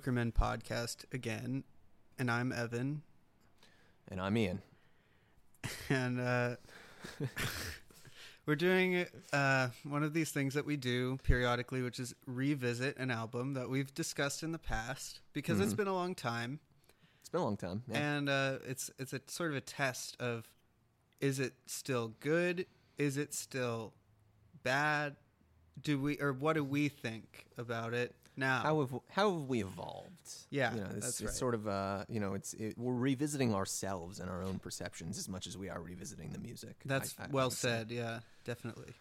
it's Jokermen podcast again, and I'm Evan, And I'm Ian. and uh, we're doing uh, one of these things that we do periodically, which is revisit an album that we've discussed in the past because it's Mhm. been a long time, It's been a long time. Yeah. and uh, it's it's a sort of a test of is it still good? Is it still bad? Do we or what do we think about it now? how have how have we evolved? Yeah, you know, it's, that's it's sort of uh, you know, it's it, we're revisiting ourselves and our own perceptions as much as we are revisiting the music. That's I- I- well said. Yeah, definitely.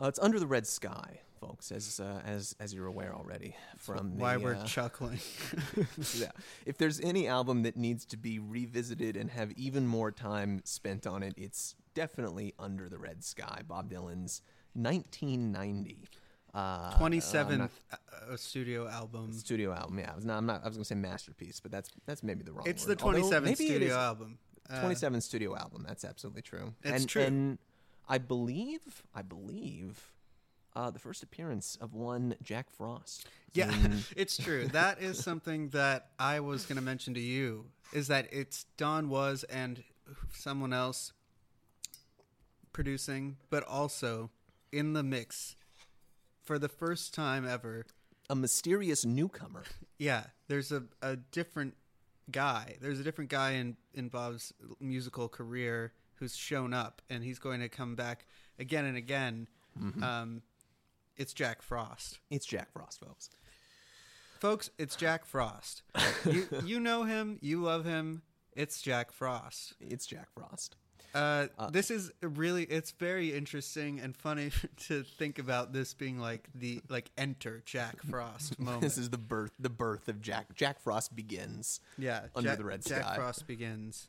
Uh, it's under the red sky, folks, as uh, as as you're aware already from Why the, we're uh, chuckling. yeah. If there's any album that needs to be revisited and have even more time spent on it, it's definitely Under the Red Sky, Bob Dylan's 1990. Uh, Twenty not- uh, studio album. studio album. Yeah, I was not. I'm not. I was gonna say masterpiece, but that's that's maybe the wrong. It's word. the twenty seventh studio is album. Uh, 27 studio album. That's absolutely true. It's and, true. And I believe, I believe, uh, the first appearance of one Jack Frost. Yeah, in- it's true. That is something that I was going to mention to you. Is that it's Don Was and someone else producing, but also in the mix for the first time ever. a mysterious newcomer. Yeah, there's a, a different guy. There's a different guy in, in Bob's musical career who's shown up, and he's going to come back again and again. Mm-hmm. Um, it's Jack Frost. It's Jack Frost, folks. Folks, it's Jack Frost. you, you know him, you love him. It's Jack Frost. It's Jack Frost. Uh, this is really it's very interesting and funny to think about this being like the like enter Jack Frost moment. This is the birth, the birth of Jack. Jack Frost begins. yeah, Under Jack, the Red sky. Jack. Frost begins.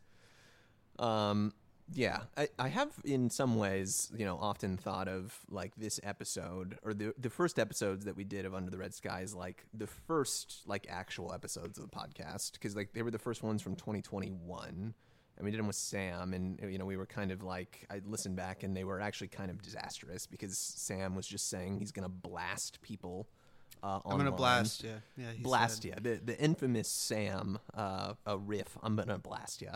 Um, yeah, I, I have in some ways, you know, often thought of like this episode or the the first episodes that we did of Under the Red Sky is like the first like actual episodes of the podcast because like they were the first ones from 2021. And we did them with Sam, and you know we were kind of like I listened back, and they were actually kind of disastrous because Sam was just saying he's gonna blast people. Uh, I'm gonna blast you. Yeah, he blast said. you. The the infamous Sam uh, a riff. I'm gonna blast you.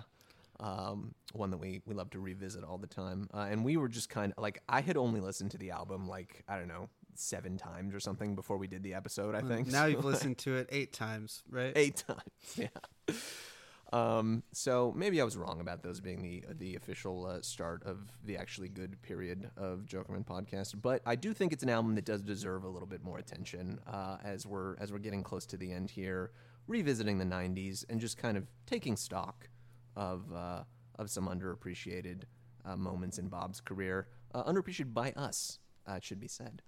Um, one that we we love to revisit all the time. Uh, and we were just kind of like I had only listened to the album like I don't know seven times or something before we did the episode. I think Now So, you've listened to it eight times, right? eight times. Yeah. Um, so maybe I was wrong about those being the the official uh, start of the actually good period of Jokermen podcast, but I do think it's an album that does deserve a little bit more attention uh, as we're as we're getting close to the end here, revisiting the '90s and just kind of taking stock of uh, of some underappreciated uh, moments in Bob's career, uh, underappreciated by us, uh, it should be said,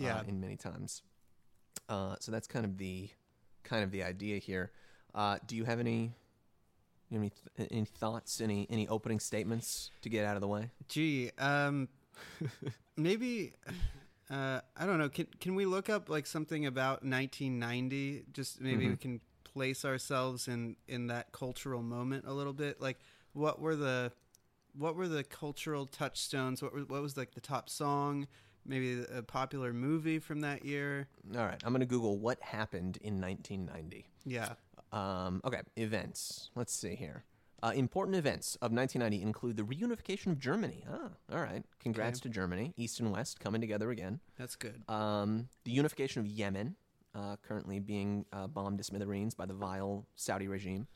uh, Yeah. in many times. Uh, so that's kind of the kind of the idea here. Uh, do you have any any, th- any thoughts, any any opening statements to get out of the way? Gee, um, maybe uh, I don't know. Can can we look up like something about 1990? Just maybe we Mhm. can place ourselves in in that cultural moment a little bit. Like, what were the what were the cultural touchstones? What were, what was like the top song? Maybe a popular movie from that year. All right, I'm going to Google what happened in 1990. Yeah. Um, okay, events. Let's see here. Uh, important events of 1990 include the reunification of Germany. Ah, all right. Congrats to Germany. East and West coming together again. That's good. Um, the unification of Yemen, uh, currently being uh, bombed to smithereens by the vile Saudi regime.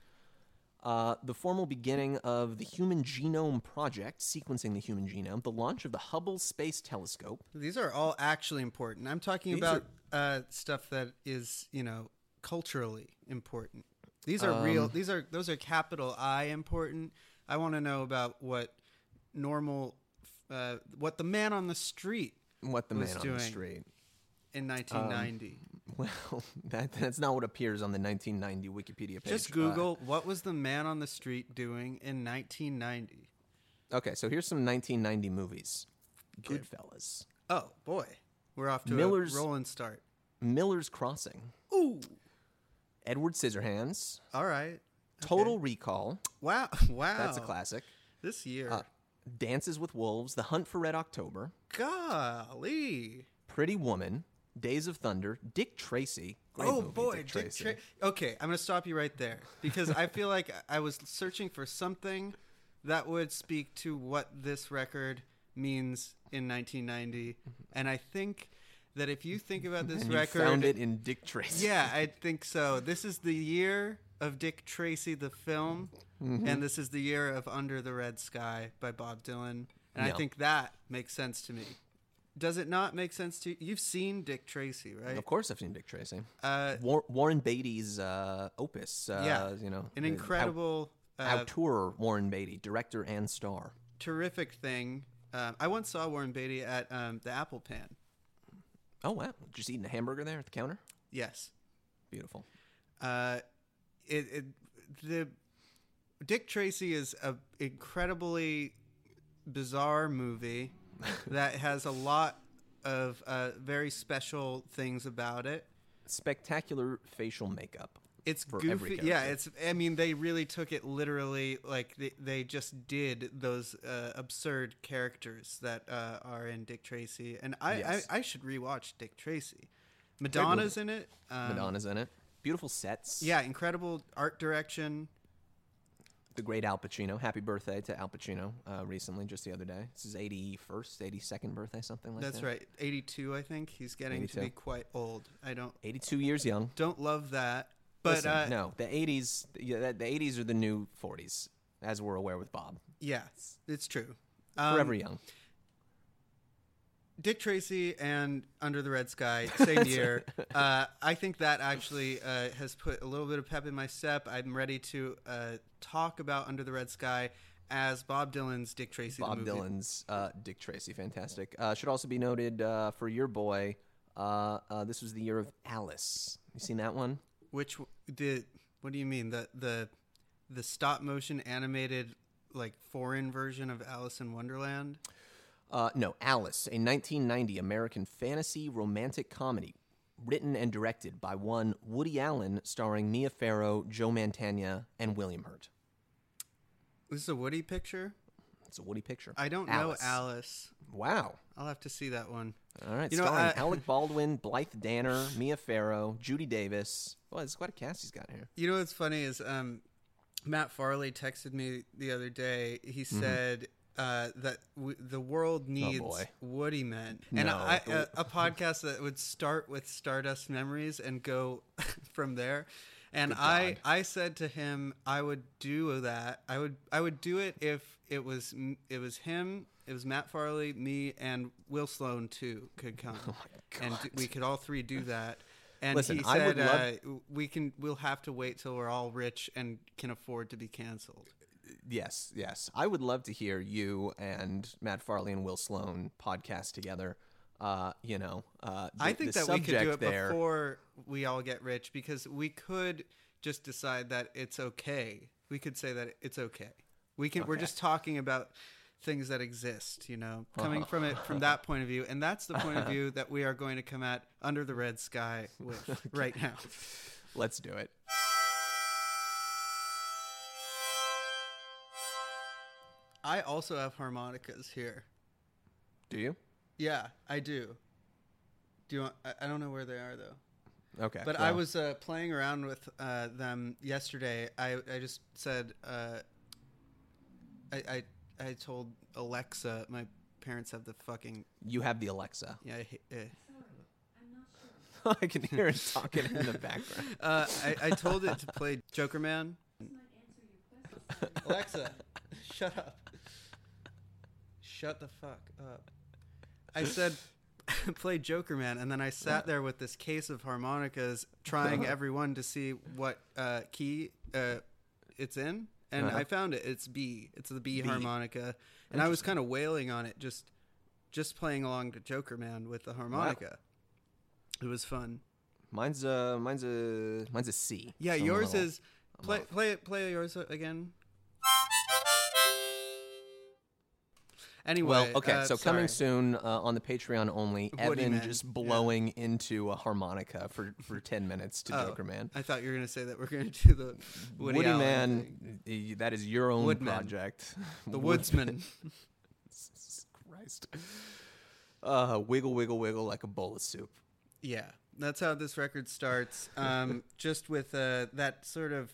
Uh, the formal beginning of the Human Genome Project, sequencing the human genome. The launch of the Hubble Space Telescope. These are all actually important. I'm talking These about uh, stuff that is, you know, culturally important. These are real. Um, These are those are capital I important. I want to know about what normal, uh, what the man on the street What the man on the street. in 1990. Well, that, that's not what appears on the 1990 Wikipedia page. Just Uh, Google what was the man on the street doing in 1990. okay, so here's some 1990 movies Goodfellas, Oh boy, we're off to Miller's- a rolling start. Miller's Crossing, Ooh, Edward Scissorhands, all right. Total Recall. Wow, wow. That's a classic. This year, Uh, Dances with Wolves, The Hunt for Red October, golly. Pretty Woman, Days of Thunder, Dick Tracy. Great oh movie, boy, Dick Dick Tracy. Tra- okay, I'm gonna stop you right there because I feel like I was searching for something that would speak to what this record means in 1990, and I think that if you think about this you record, found it in Dick Tracy. yeah, I think so. This is the year of Dick Tracy, the film, Mm-hmm. and this is the year of Under the Red Sky by Bob Dylan, and I think that makes sense to me. Does it not make sense to you? You've seen Dick Tracy, right? Of course, I've seen Dick Tracy. Uh, War- Warren Beatty's uh, opus. Uh, Yeah. you know, an uh, incredible, Out, uh, auteur Warren Beatty, director and star. terrific thing. Um, I once saw Warren Beatty at um, the Apple Pan. Oh wow! Just eating a hamburger there at the counter. Yes, Beautiful. uh, it, it the Dick Tracy is a incredibly bizarre movie that has a lot of uh, very special things about it. Spectacular facial makeup. It's goofy. Yeah, it's. I mean, they really took it literally. Like they, they just did those uh, absurd characters that uh, are in Dick Tracy, and I, Yes. I, I should rewatch Dick Tracy. Madonna's in it. Um, Madonna's in it. Beautiful sets. Yeah, incredible art direction. The great Al Pacino. Happy birthday to Al Pacino uh, recently, just the other day. This is 81st, 82nd birthday, something like That's that. That's right. 82, I think. He's getting 82. to be quite old. I don't 82 years young. don't love that. But Listen, uh, no, the 80s, yeah, the 80s are the new 40s, as we're aware with Bob. Yes, it's true. Um, Forever young. Dick Tracy and Under the Red Sky, same year. Uh, I think that actually uh, has put a little bit of pep in my step. I'm ready to uh, talk about Under the Red Sky as Bob Dylan's Dick Tracy. Bob. Dylan's uh, Dick Tracy, fantastic. Uh, should also be noted uh, for your boy. Uh, uh, this was the year of Alice. You seen that one? Which did? What do you mean the the the stop motion animated like foreign version of Alice in Wonderland? Uh, no, Alice, a 1990 American fantasy romantic comedy, written and directed by one Woody Allen, starring Mia Farrow, Joe Mantegna, and William Hurt. This is a Woody picture. It's a Woody picture. I don't Alice. know Alice. Wow. I'll have to see that one. All right, You know, starring uh, Alec Baldwin, Blythe Danner, Mia Farrow, Judy Davis. Well, it's quite a cast he's got here. You know what's funny is um, Matt Farley texted me the other day. He Mm-hmm. said uh, that w- the world needs Oh. Woody men, and No. I, a, a podcast that would start with Stardust Memories and go from there. And I, I said to him, I would do that. I would, I would do it if it was, it was him, it was Matt Farley, me, and Will Sloan too could come, and we could all three do that. And Oh Listen, he said, love- uh, "We can. We'll have to wait till we're all rich and can afford to be canceled." Yes, yes. I would love to hear you and Matt Farley and Will Sloan podcast together. Uh, you know, uh, the, I think that we could do it there. before we all get rich because we could just decide that it's okay. We could say that it's okay. We can. We're just talking about things that exist. You know, coming from it from that point of view, and that's the point of view that we are going to come at under the red sky with right now. Let's do it. I also have harmonicas here. Do you? Yeah, I do. Do you want? I, I don't know where they are though. Okay. But I was uh, playing around with uh, them yesterday. I, I just said uh, I, I I told Alexa my parents have the fucking You have the Alexa. yeah. I, uh, I can hear it talking in the background. uh, I, I told it to play Jokerman. Alexa, shut up. Shut the fuck up. I said play Jokerman, and then I sat there with this case of harmonicas, trying every one to see what uh, key uh, it's in, and Uh-huh. I found it. It's B. It's the B, B. harmonica, and I was kind of wailing on it, just just playing along to Jokerman with the harmonica. It was fun. Mine's a mine's a mine's a C. Yeah, So yours is play play it play yours again. Anyway, Well, okay, uh, so sorry. coming soon uh, on the Patreon only, Woody Evan Man, just yeah. blowing into a harmonica for, for 10 minutes to Oh, Jokerman. I thought you were gonna say that we're gonna do the Woody, Woody, Man, thing. that is your own Woodman. project. the Wood- Woodsman. Jesus Christ. Uh, wiggle, wiggle, wiggle like a bowl of soup. Yeah, that's how this record starts. Um, just with uh, that sort of.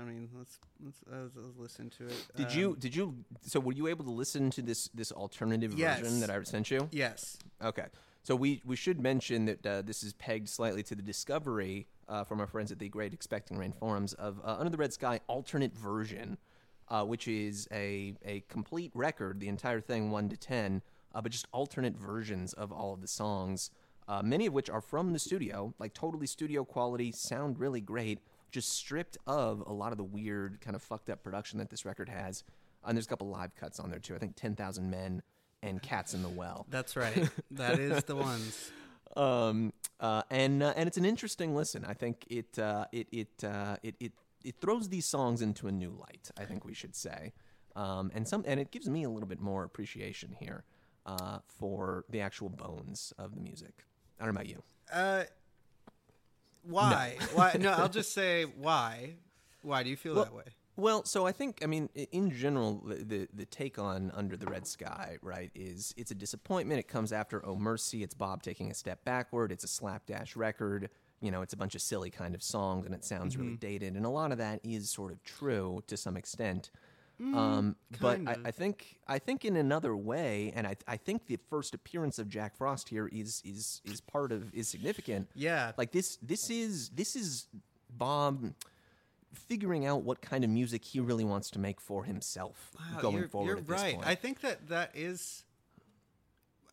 I mean, let's let's, uh, let's listen to it. Did Um, you did you so were you able to listen to this this alternative Yes. version that I sent you? Yes. Okay. So we, we should mention that uh, this is pegged slightly to the discovery uh, from our friends at the Great Expecting Rain forums of uh, Under the Red Sky alternate version, uh, which is a, a complete record, the entire thing, 1 to 10, uh, but just alternate versions of all of the songs, uh, many of which are from the studio, like totally studio quality, sound really great, just stripped of a lot of the weird, kind of fucked up production that this record has. And there's a couple live cuts on there too. I think 10,000 Men and Cats in the Well. That's right. that is the ones. um, uh, and uh, and it's an interesting listen. I think it uh, it it, uh, it it it throws these songs into a new light. I think we should say, um, and some and it gives me a little bit more appreciation here uh, for the actual bones of the music. I don't know about you. Why? Why? No, I'll just say why. Why do you feel Well- that way? Well, so I think I mean in general the, the the take on Under the Red Sky, right, is it's a disappointment. It comes after Oh Mercy. It's Bob taking a step backward. It's a slapdash record. You know, it's a bunch of silly kind of songs, and it sounds really mm-hmm. dated. And a lot of that is sort of true to some extent. Um, but I. I think I think in another way, and I, I think the first appearance of Jack Frost here is is is part of is significant Yeah. like this this is this is bob figuring out what kind of music he really wants to make for himself Wow, going you're, forward You're at this right. point. I think that that is.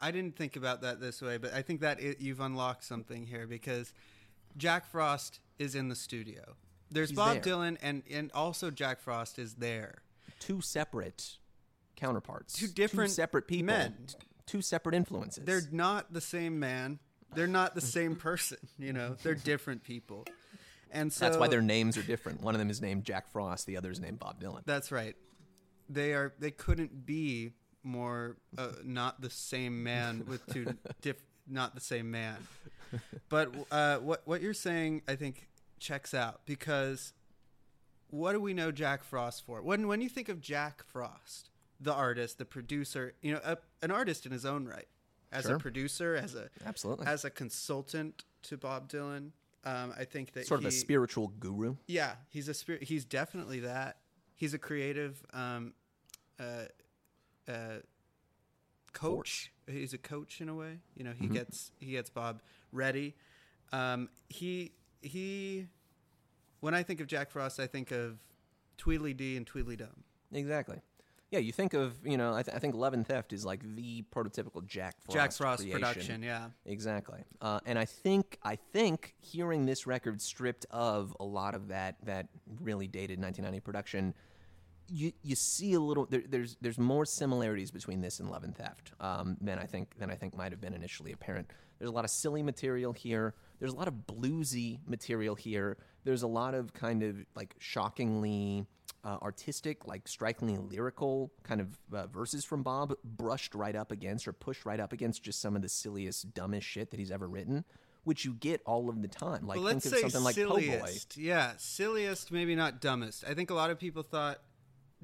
I didn't think about that this way, but I think that it, you've unlocked something here because Jack Frost is in the studio. There's He's Bob there. Dylan, and and also Jack Frost is there. Two separate counterparts Two different separate people men. two separate influences They're not the same man. They're not the same person. You know, they're different people. And so that's why their names are different one of them is named jack frost the other is named bob dylan That's right. They are. They couldn't be more uh, not the same man with two diff, not the same man. But uh, what what you're saying, I think, checks out because what do we know Jack Frost for? When when you think of Jack Frost, the artist, the producer, you know, a, an artist in his own right, as Sure. a producer, as a absolutely as a consultant to Bob Dylan. Um, I think that sort of a spiritual guru yeah, he's a spirit. He's definitely that. He's a creative um, uh, uh, coach. He's a coach in a way. You know, he Mm-hmm. gets he gets Bob ready. Um, he he. When I think of Jack Frost, I think of Tweedledee and Tweedledum. exactly yeah you think of you know i, th- I think love and theft is like the prototypical jack frost Jack Frost creation. production. Yeah, Exactly. Uh, and I think I think hearing this record stripped of a lot of that that really dated 1990 production, you you see a little there, there's there's more similarities between this and Love and Theft um, than I think than I think might have been initially apparent. There's a lot of silly material here. There's a lot of bluesy material here. There's a lot of kind of like shockingly uh, artistic, like strikingly lyrical kind of uh, verses from Bob, brushed right up against or pushed right up against just some of the silliest, dumbest shit that he's ever written, which you get all of the time. Like well, let's think of say something like Po' Boy. silliest. Yeah, silliest, maybe not dumbest. I think a lot of people thought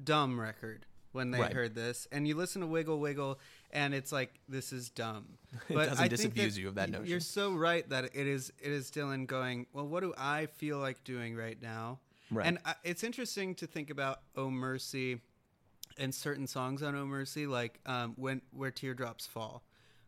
dumb record when they Right. heard this, and you listen to Wiggle Wiggle, and it's like this is dumb. But doesn't I disabuse you of that notion. You're so right that it is. It is Dylan going. Well, what do I feel like doing right now? Right. And I, it's interesting to think about "Oh Mercy" and certain songs on "Oh Mercy," like um, "When Where Teardrops Fall."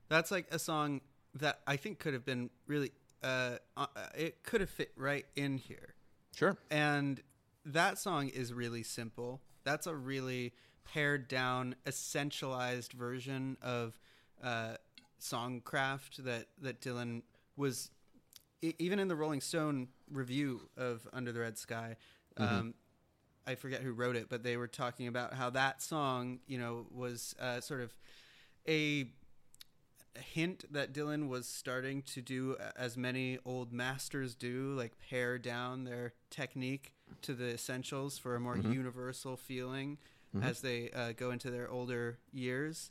That's like a song that I think could have been really. Uh, uh, it could have fit right in here, Sure. and that song is really simple. That's a really pared down, essentialized version of uh, songcraft that that Dylan was e- even in the Rolling Stone review of Under the Red Sky. Um, I forget who wrote it, but they were talking about how that song, you know, was uh, sort of a hint that Dylan was starting to do as many old masters do, like pare down their technique to the essentials for a more universal feeling as they uh, go into their older years.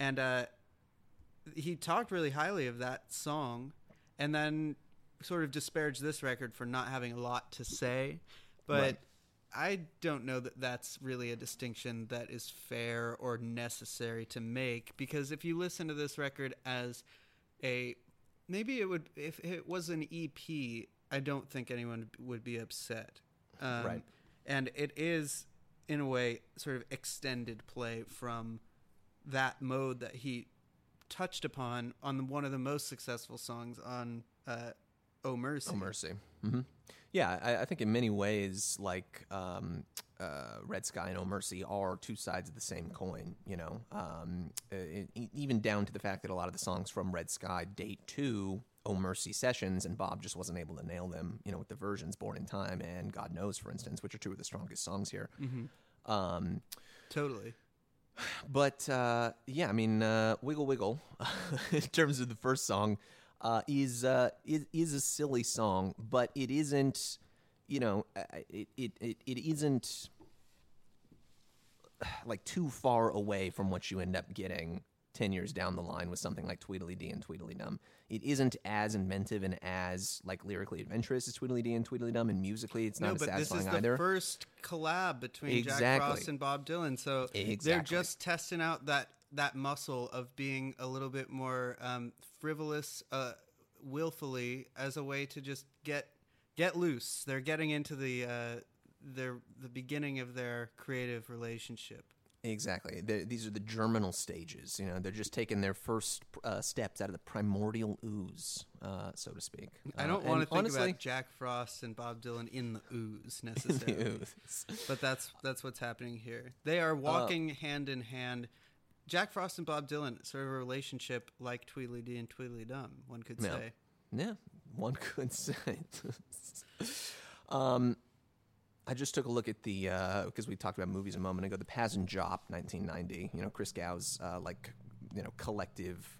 And uh, he talked really highly of that song and then sort of disparaged this record for not having a lot to say. But Right. I don't know that that's really a distinction that is fair or necessary to make because if you listen to this record as a maybe it would if it was an EP. I don't think anyone would be upset. Um, Right. And it is, in a way, sort of extended play from that mode that he touched upon on one of the most successful songs on uh, "Oh Mercy." Oh mercy. hmm Yeah, I, I think in many ways, like um, uh, Red Sky and Oh Mercy are two sides of the same coin. You know, um, e- even down to the fact that a lot of the songs from Red Sky date to Oh Mercy sessions, and Bob just wasn't able to nail them. You know, with the versions Born in Time and God Knows, for instance, which are two of the strongest songs here. Um, Totally. but uh, yeah, I mean, uh, Wiggle Wiggle, in terms of the first song, uh, is, uh, is is a silly song, but it isn't. You know, uh, it it it, it isn't like too far away from what you end up getting 10 years down the line with something like Tweedledee and Tweedledum. It isn't as inventive and as like lyrically adventurous as Tweedledee and Tweedledum and musically it's not no, as but this satisfying is the either. first collab between Jack Exactly. Frost and Bob Dylan. So they're just testing out that that muscle of being a little bit more um, frivolous, uh, willfully, as a way to just get get loose. They're getting into the uh, their the beginning of their creative relationship. Exactly. they these are the germinal stages. You know, they're just taking their first uh, steps out of the primordial ooze, uh, so to speak. I Uh, don't want to think honestly, about Jack Frost and Bob Dylan in the ooze the necessarily. ooze. but that's that's what's happening here. They Uh, are walking hand in hand. Jack Frost and Bob Dylan, sort of a relationship like Tweedledee and Tweedledum, one could Yeah. say. Yeah, one could say. um, I just took a look at the because we talked about movies a moment ago. The Pazz and Jop, 1990. You know, Christgau's uh, like you know collective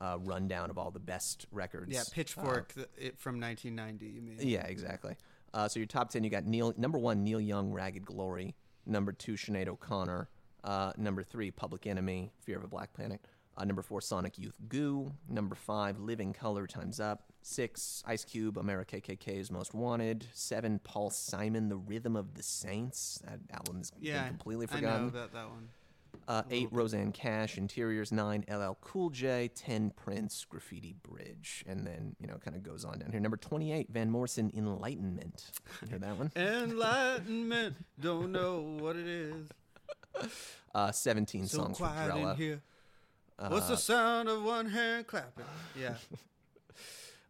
uh, rundown of all the best records. Yeah, uh, Pitchfork th- it, from 1990. You mean? Yeah, exactly. Uh, so your top ten, you got Neil number one, Neil Young, Ragged Glory. Number two, Sinead O'Connor. Uh, number three, Public Enemy, Fear of a Black Planet. Uh, number four, Sonic Youth Goo. Number five, Living Colour Times Up. Six, Ice Cube, AmeriKKKa's Most Wanted. Seven, Paul Simon, The Rhythm of the Saints. That album's Yeah, been completely I know forgotten. about that one. Uh, eight, Rosanne Cash, Interiors. Nine, LL Cool J. Ten, Prince, Graffiti Bridge. And then, you know, kind of goes on down here. Number 28, Van Morrison, Enlightenment. You hear that one? Enlightenment, don't know what it is. Uh, 17 So songs for quiet in Drella. here. What's the sound of one hand clapping? Yeah.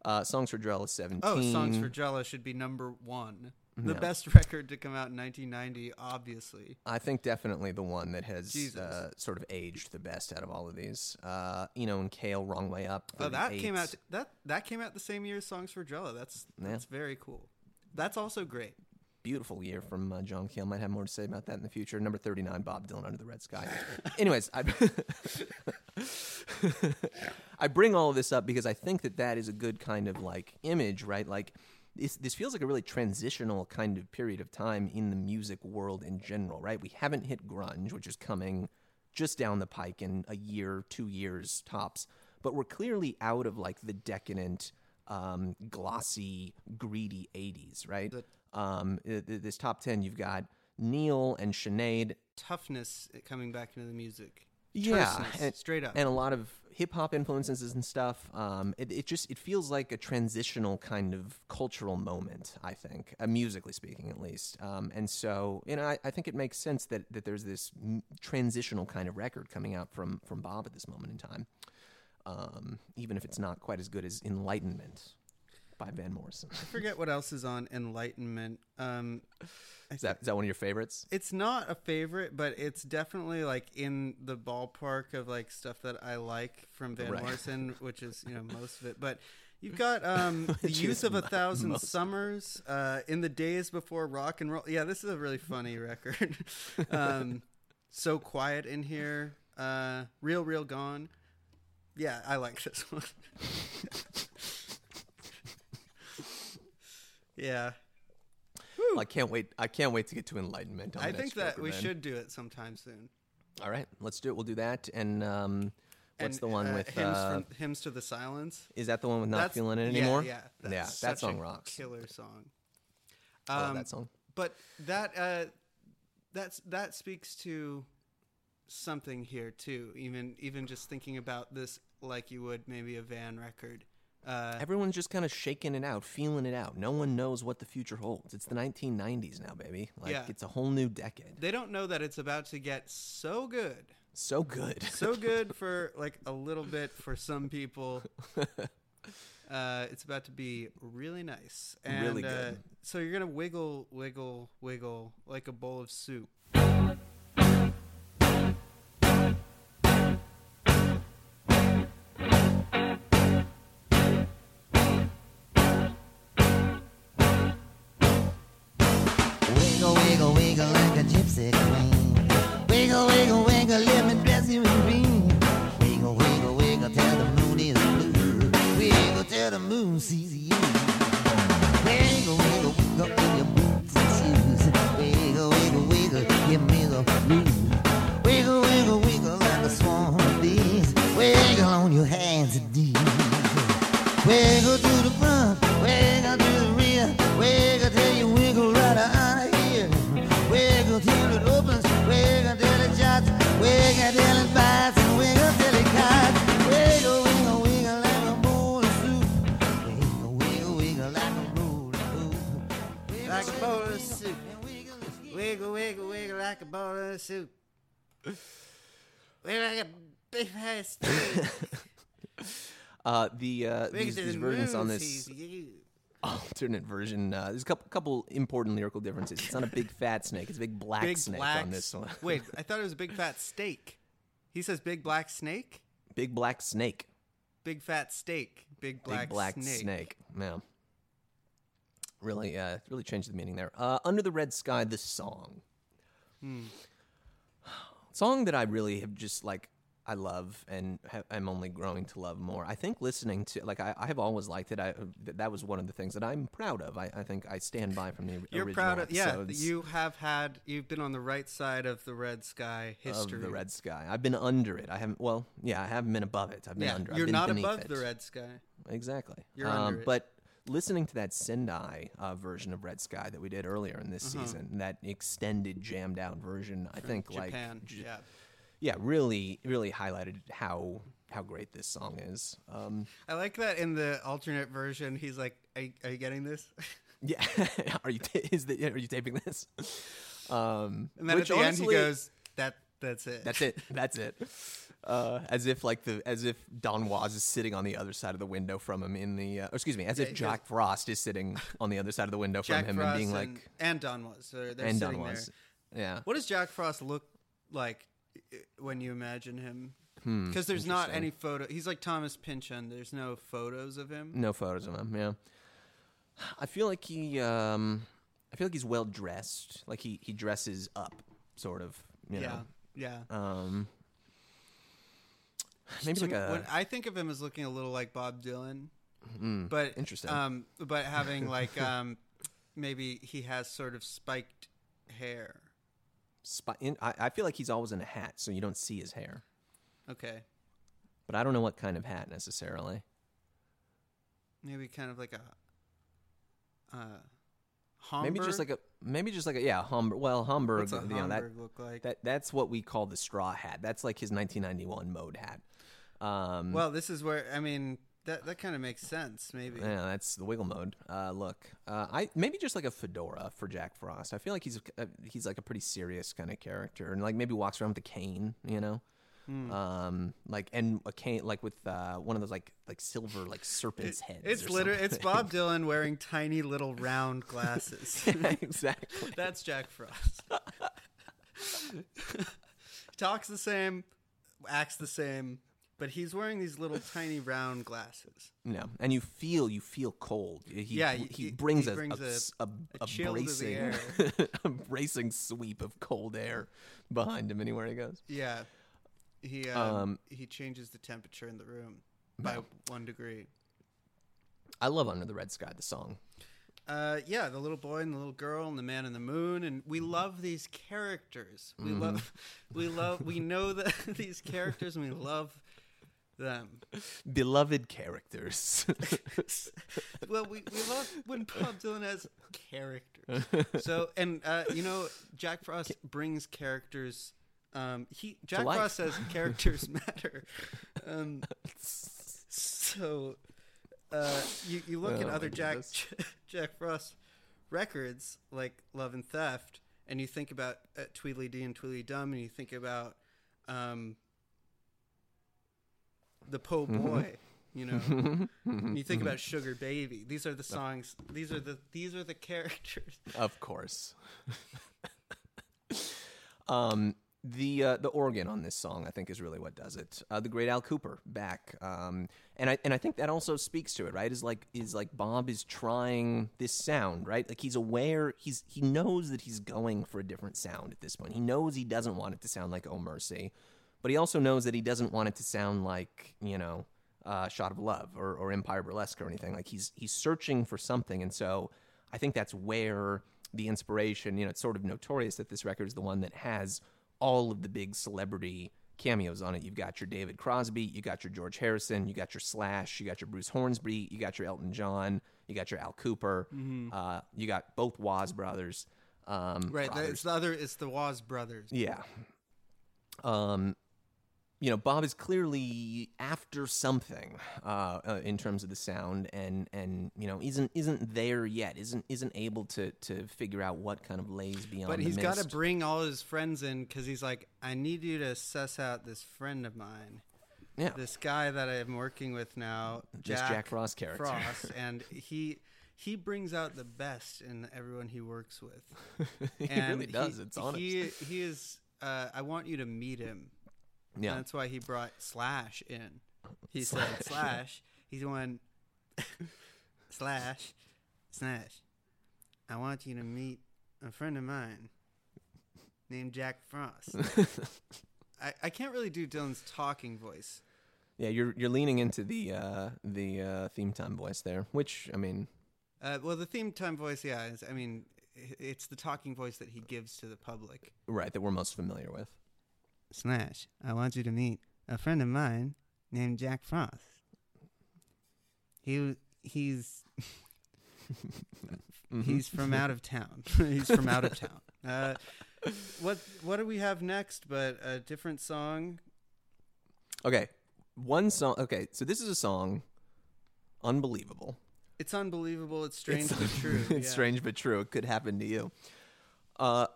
Uh, songs for Drella, 17. Oh, songs for Drella should be number one. The Yeah. best record to come out in 1990, obviously. I think definitely the one that has uh, sort of aged the best out of all of these. Uh, you know, and Cale, Wrong Way Up. Oh, that came out that that came out the same year as Songs for Drella. That's Yeah. that's very cool. That's also great. beautiful year from uh, John Cale. Might have more to say about that in the future. Number 39, Bob Dylan, Under the Red Sky. Anyways, I, I bring all of this up because I think that that is a good kind of like image, right? Like this, this feels like a really transitional kind of period of time in the music world in general, right? We haven't hit grunge, which is coming just down the pike in a year, two years tops, but we're clearly out of like the decadent, um, glossy, greedy 80s, right? Um, this top 10, you've got Neil and Sinead. Toughness coming back into the music. Yeah, and- straight up. and a lot of hip hop influences and stuff. Um, it, it just it feels like a transitional kind of cultural moment. I think, uh, musically speaking, at least. Um, and so, you know, I, I think it makes sense that that there's this m- transitional kind of record coming out from from Bob at this moment in time. Um, even if it's not quite as good as Enlightenment by Van Morrison. I forget what else is on Enlightenment. Um, Is that is that one of your favorites? it's not a favorite, but it's definitely like in the ballpark of like stuff that I like from Van Right. Morrison, which is you know most of it. But you've got um, the use of a thousand most. summers uh, in the days before rock and roll. Yeah, this is a really funny record. um, so quiet in here. Uh, real, real gone. Yeah, I like this one. Yeah. I can't wait. I can't wait to get to Enlightenment. On I the think next that Joker we Band. should do it sometime soon. All right, let's do it. We'll do that. And um, what's And, the one uh, with? hymns, Uh, from, hymns to the silence? is that the one with not That's- feeling it anymore? Yeah, yeah, that's that song a rocks. Killer song. I love Um, that song. But that uh, that's that speaks to something here too. Even even just thinking about this like you would maybe a Van record. Uh, Everyone's just kind of shaking it out, feeling it out. No one knows what the future holds. It's the 1990s now, baby. Like Yeah. it's a whole new decade. they don't know that it's about to get so good. So good. So good for like a little bit for some people. Uh, it's about to be really nice. And, Really Uh, good. so you're gonna wiggle, wiggle, wiggle like a bowl of soup. Like queen. Wiggle, wiggle, wiggle, let me dress you in green. Wiggle, wiggle, wiggle till the moon is blue. Wiggle till the moon sees you. Wiggle, wiggle, wiggle in your boots and shoes. Wiggle, wiggle, wiggle, give me the blues. Wiggle, wiggle, wiggle like a swarm of bees. Wiggle on your hands and knees. Wiggle soup. Wiggle like a big fat steak. Uh, the uh, these, these versions on this alternate version, uh, there's a couple couple important lyrical differences. It's not a big fat snake; it's a big black Big snake black. on this one. Wait, I thought it was a big fat steak. He says big black snake. big black snake, Big fat steak. Big black, snake. big black snake. snake. Yeah, really, uh, really changed the meaning there. Uh, Under the red sky, the song, Hmm. Song that I really have just like. I love and ha- I'm only growing to love more. I think listening to like I, I have always liked it. I th- that was one of the things that I'm proud of. I, I think I stand by from the You're original proud of yeah. You have had you've been on the right side of the red sky history. of the red sky. I've been under it. I haven't. Well, yeah, I haven't been above it. I've been Yeah, under. I've you're been not above it. the red sky. Exactly. You're um, under it. But listening to that Sendai uh, version of Red Sky that we did earlier in this Uh-huh. season, that extended jammed out version, I think like j- yeah. yeah, really, really highlighted how how great this song is. Um, I like that in the alternate version. He's like, "Are, you- are you getting this?" yeah, are you ta- is the, are you taping this? Um, And then at the honestly- end, he goes, "That that's it." That's it. That's it. Uh, as if like the as if Don Was is sitting on the other side of the window from him in the uh, or excuse me, as Yeah, if Jack Frost is sitting on the other side of the window Jack from him Frost and being and, like and Don Was. They're, they're and sitting Don there. Was. Yeah. What does Jack Frost look like when you imagine him? Hmm, Because there's not any photo. He's like Thomas Pynchon. There's no photos of him. No photos of him. Yeah. I feel like he um I feel like he's well dressed. Like he he dresses up sort of, you yeah, know. yeah. Um maybe like a when I think of him as looking a little like Bob Dylan, mm, but interesting. Um, but having like um, maybe he has sort of spiked hair. in, I, I feel like he's always in a hat, so you don't see his hair. Okay, But I don't know what kind of hat necessarily. maybe kind of like a. Uh, Homburg? Maybe just like a maybe just like a yeah Homburg. Well, Homburg, What's a you know that Homburg look like? that that's what we call the straw hat. That's like his 1991 mode hat. Um, well, this is where I mean that that kind of makes sense. Maybe. yeah, that's the wiggle mode. Uh, look, uh, I maybe just like a fedora for Jack Frost. I feel like he's uh, he's like a pretty serious kind of character, and like maybe walks around with a cane, you know. Hmm. Um, like and a cane, like with uh, one of those like like silver like serpent's heads. It's literally it's. Bob Dylan wearing tiny little round glasses. exactly. That's Jack Frost. Talks the same, acts the same, but he's wearing these little tiny round glasses. No, and you feel you feel cold. He, Yeah, he, he- brings, he a, brings a, a- a- a a chill to the bracing a bracing sweep of cold air behind him anywhere he goes. Yeah, he um, Um, he changes the temperature in the room by one degree. I love Under the Red Sky, the song. Uh, yeah, the little boy and the little girl and the man in the moon, and we love these characters. We Mm-hmm. love, we love, we know that these characters, and we love them. Beloved characters. well, we, we love when Bob Dylan has characters. So, and uh, you know, Jack Frost brings characters. Um, he Jack. Frost says characters matter. Um, so, uh, you you look at Oh, other Jack. Jack Frost records like Love and Theft, and you think about uh, Tweedledee and Tweedledum, and you think about um, the Po. Boy. You know, and you think about Sugar Baby. These are the songs. These are the these are the characters. Of course. um, the uh, the organ on this song, I think, is really what does it. Uh, the great Al Kooper back, um, and I and I think that also speaks to it, right? Is like is like Bob is trying this sound, right? Like he's aware, he's he knows that he's going for a different sound at this point. He knows he doesn't want it to sound like Oh Mercy, but he also knows that he doesn't want it to sound like you know uh, Shot of Love or, or Empire Burlesque or anything. Like he's he's searching for something, and so I think that's where the inspiration. You know, it's sort of notorious that this record is the one that has all of the big celebrity cameos on it. You've got your David Crosby, you got your George Harrison, you got your Slash, you got your Bruce Hornsby, you got your Elton John, you got your Al Kooper, uh, you got both Was brothers. Um, Right. brothers. It's the other. It's the Was brothers. Yeah. Um, you know, Bob is clearly after something uh, uh, in terms of the sound, and and you know isn't isn't there yet. isn't isn't able to to figure out what kind of lays beyond. But he's got to bring all his friends in because he's like, I need you to suss out this friend of mine, yeah. this guy that I'm working with now, This Jack Frost character. Frost, and he he brings out the best in everyone he works with. he and really does. it's honest. He he is. Uh, I want you to meet him. Yeah. That's why he brought Slash in. He said Slash. He's one Slash Slash. I want you to meet a friend of mine named Jack Frost. I, I can't really do Dylan's talking voice. yeah, you're you're leaning into the uh, the uh, theme time voice there, which I mean, Uh, well, the theme time voice, yeah. Is, I mean, i- it's the talking voice that he gives to the public. right, that we're most familiar with. Slash. I want you to meet a friend of mine named Jack Frost. He he's Mm-hmm. he's from out of town. he's from out of town. Uh, what what do we have next? But a different song. Okay, one song. Okay, so this is a song, unbelievable. It's unbelievable. It's strange It's- but true. it's yeah. strange but true. It could happen to you. Uh,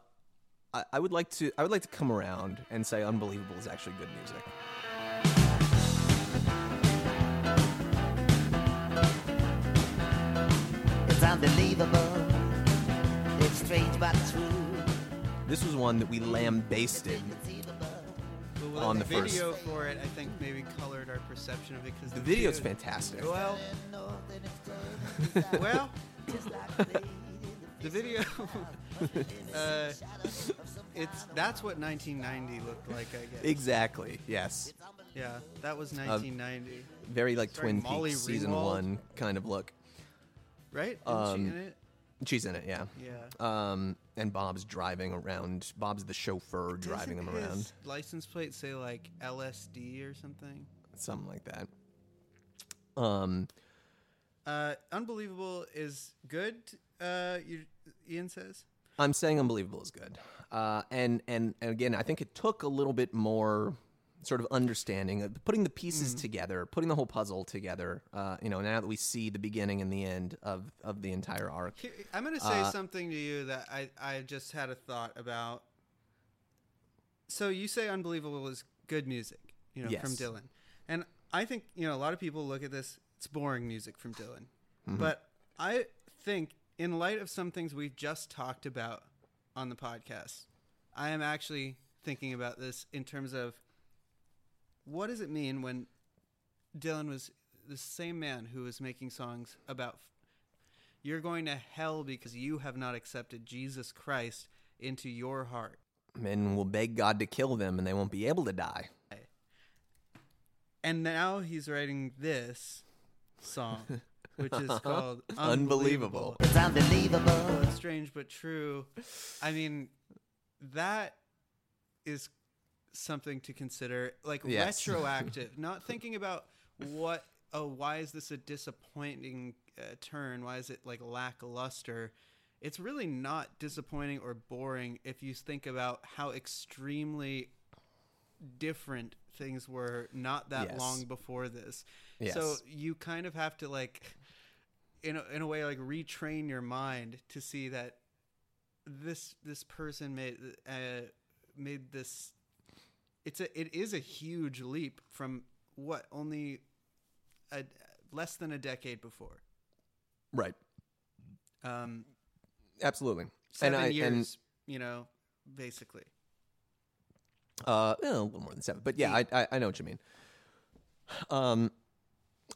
I, I would like to. I would like to come around and say unbelievable is actually good music. It's unbelievable. It's strange but true. This was one that we lambasted. But well, on the, the first- video for it, I think maybe colored our perception of it because The video's fantastic. Well, well, the video. uh, it's that's what 1990 looked like, I guess. Exactly. Yes. Yeah, that was 1990, Very like Starring Twin Molly Peaks season Ringwald. one kind of look. right? Isn't Um, she in it? She's in it, yeah. Yeah. Um, and Bob's driving around. Bob's the chauffeur driving Doesn't them around. License plate say like LSD or something. Something like that. Um, Uh, Unbelievable is good. Uh, you, Ian says. I'm saying unbelievable is good. Uh, and, and and again, I think it took a little bit more sort of understanding of putting the pieces together, putting the whole puzzle together. Uh, you know, now that we see the beginning and the end of of the entire arc. I'm going to say Uh, something to you that I, I just had a thought about. So you say Unbelievable is good music, you know, from Dylan. And I think, you know, a lot of people look at this, it's boring music from Dylan. Mm-hmm. But I think, in light of some things we've just talked about on the podcast, I am actually thinking about this in terms of what does it mean when Dylan was the same man who was making songs about you're going to hell because you have not accepted Jesus Christ into your heart. Men will beg God to kill them, and they won't be able to die. And now he's writing this song, which is called Unbelievable. Unbelievable. It's unbelievable. It's strange but true. I mean, that is something to consider, like Yes. retroactive. not thinking about what. Oh, why is this a disappointing uh, turn? Why is it like lackluster? It's really not disappointing or boring if you think about how extremely different things were not that Yes. long before this. Yes. So you kind of have to like in a, in a way like retrain your mind to see that this this person made uh, made this it's a it is a huge leap from what only a less than a decade before. Right. Um Absolutely. seven and I, years, And, you know, basically. uh, eh, a little more than seven, but yeah, I, I, I know what you mean. Um,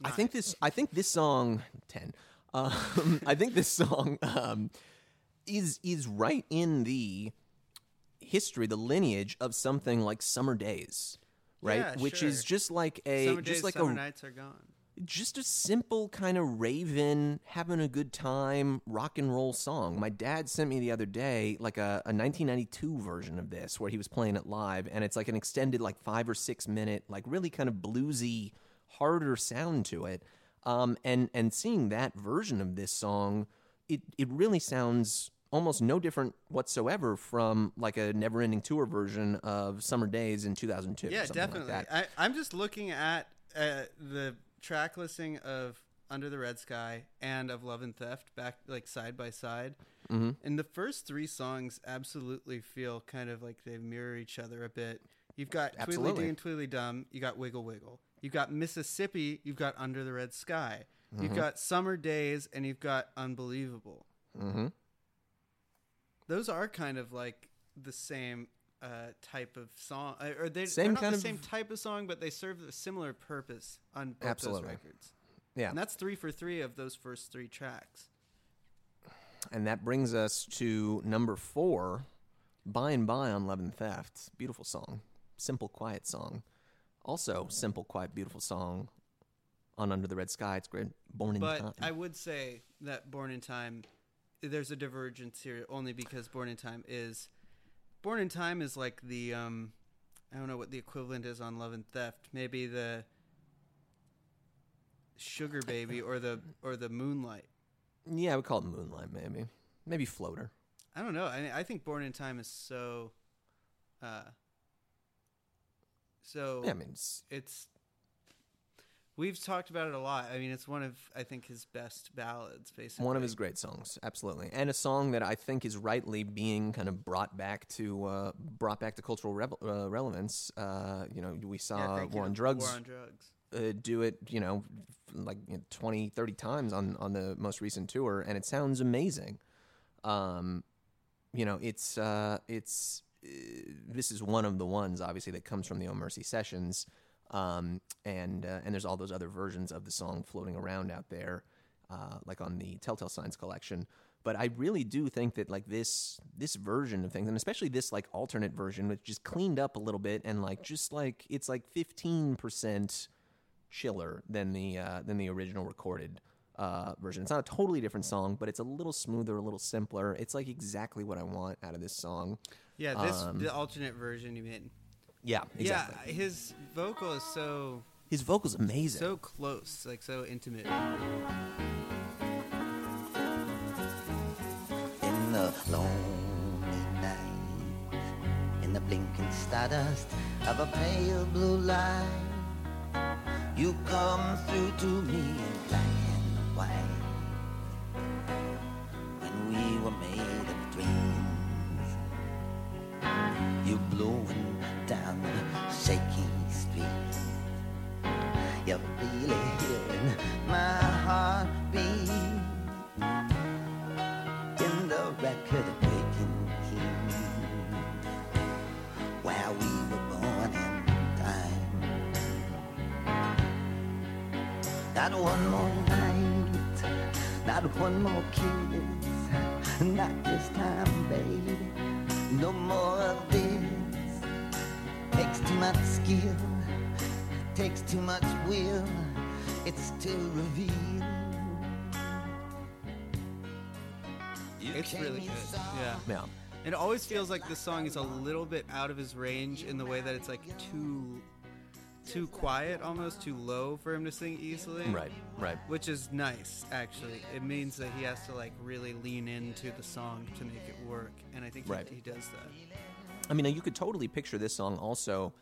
I think this. I think this song ten. Um, I think this song um, is is right in the history, the lineage of something like Summer Days, right? Yeah, Which is just like a Summer just days, like summer a nights are gone. just a simple kind of raven having a good time rock and roll song my dad sent me the other day like a, a 1992 version of this where he was playing it live and it's like an extended like five or six minute like really kind of bluesy harder sound to it um, and and seeing that version of this song it, it really sounds almost no different whatsoever from like a never ending tour version of summer days in 2002 or Yeah, like definitely. that. I, I'm just looking at uh, the track listing of Under the Red Sky and of Love and Theft back like side by side. Mm-hmm. And the first three songs absolutely feel kind of like they mirror each other a bit. You've got Tweedle Absolutely. Dee and Tweedle Dum. You got Wiggle Wiggle. You've got Mississippi. You've got Under the Red Sky. Mm-hmm. You've got Summer Days, and you've got Unbelievable. mm-hmm. Those are kind of like the same uh, type of song, uh, or they, Same they're not kind the of- same type of song, but they serve a similar purpose on both Absolutely. those records. yeah And that's three for three of those first three tracks. And that brings us to number four, By and By on Love and Theft. Beautiful song. Simple, quiet song. Also, simple, quiet, beautiful song on Under the Red Sky. It's great. Born in But Time. I would say that Born in Time, there's a divergence here only because Born in Time is, Born in Time is like the, um, I don't know what the equivalent is on Love and Theft. Maybe the Sugar Baby or the or the Moonlight. yeah, I would call it Moonlight, maybe. Maybe Floater. I don't know. I I think Born in Time is so, uh, so Yeah, I mean, it's, it's. We've talked about it a lot. I mean, it's one of I think his best ballads, basically. one of his great songs, absolutely, and a song that I think is rightly being kind of brought back to uh, brought back to cultural revel- uh, relevance. Uh, you know, we saw thank War on Drugs War on Drugs. uh, do it, you know, like you know, 20, 30 times on, on the most recent tour, and it sounds amazing. Um, you know, it's uh, it's this is one of the ones obviously that comes from the Oh Mercy sessions, um, and uh, and there's all those other versions of the song floating around out there, uh, like on the Telltale Signs collection. But I really do think that like this this version of things, and especially this like alternate version, which just cleaned up a little bit and like just like it's like fifteen percent chiller than the uh, than the original recorded uh, version. It's not a totally different song, but it's a little smoother, a little simpler. It's like exactly what I want out of this song. Yeah, this Um, the alternate version you mean. Yeah, exactly. Yeah, his vocal is so His vocal's amazing. so close, like so intimate. in the lonely night, in the blinking stardust of a pale blue light. You come through to me in black and white, when we were made of dreams. You blowing down the shaky street. You're really hearing my heartbeat in the record breaking key we were born in time. One more not one more kiss, not this time, baby. No more of this. Takes too much skill, takes too much will. It's to reveal. You It's really good. saw. Yeah. yeah. It always feels like this song is a little bit out of his range in the way that it's like too too quiet, almost too low for him to sing easily. Right, right. Which is nice, actually. It means that he has to like really lean into the song to make it work, and I think he, Right. he does that. I mean, you could totally picture this song also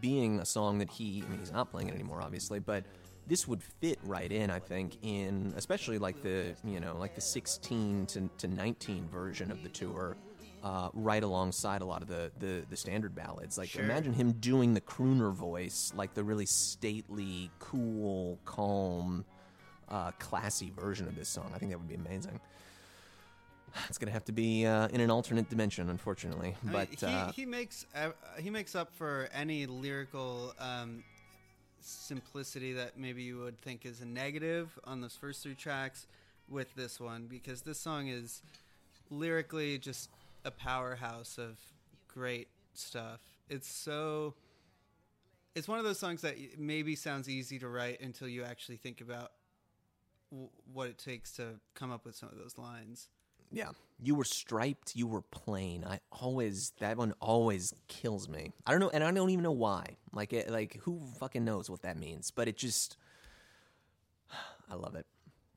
being a song that he, I mean, he's not playing it anymore, obviously, but this would fit right in, I think, in especially like the, you know, like the 16 to, to 19 version of the tour. Uh, right alongside a lot of the, the, the standard ballads. Like, Sure. imagine him doing the crooner voice, like the really stately, cool, calm, uh, classy version of this song. I think that would be amazing. It's gonna have to be uh, in an alternate dimension, unfortunately. I mean, But he, uh, he makes uh, he makes up for any lyrical um, simplicity that maybe you would think is a negative on those first three tracks with this one because this song is lyrically just a powerhouse of great stuff. It's so it's one of those songs that maybe sounds easy to write until you actually think about w- what it takes to come up with some of those lines. yeah, you were striped, you were plain. I always that one always kills me. I don't know, and I don't even know why. Like, it, like who fucking knows what that means? But it just, I love it.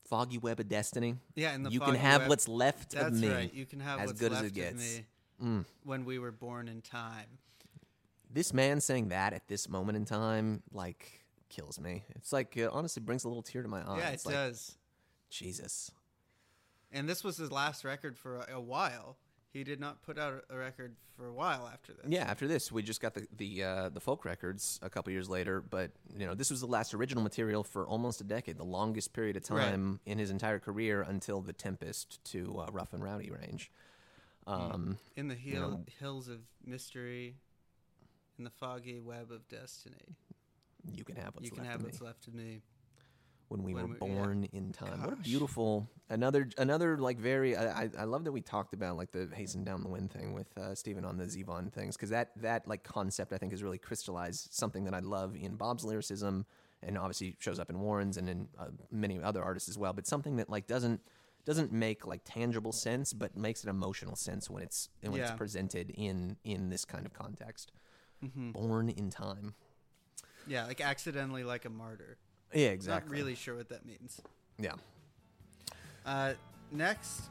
Foggy web of destiny. Yeah, and the you can have web- what's left of me. right. You can have as what's good as it of gets. me Mm. when we were born in time. This man saying that at this moment in time, like, kills me. It's like it honestly brings a little tear to my eye. yeah, It's it like, does. Jesus. And this was his last record for a, a while. He did not put out a record for a while after this. Yeah, after this, we just got the the uh, the folk records a couple years later. But you know, this was the last original material for almost a decade, the longest period of Right. time in his entire career until the Tempest to uh, Rough and Rowdy range. Um, In the hill, know- hills of mystery, in the foggy web of destiny, you can have what's you can left have of me. what's left of me. When we when were we- yeah. born in time. What a beautiful another another like very I, I love that we talked about like the hasten down the wind thing with uh, Stephen on the Zevon things because that that like concept I think has really crystallized something that I love in Bob's lyricism and obviously shows up in Warren's and in uh, many other artists as well. But something that like doesn't doesn't make like tangible sense but makes an emotional sense when it's when it's presented in in this kind of context. Mm-hmm. Born in time. Yeah, like accidentally like a martyr. Yeah, exactly. Not really sure what that means. Yeah. Uh, next,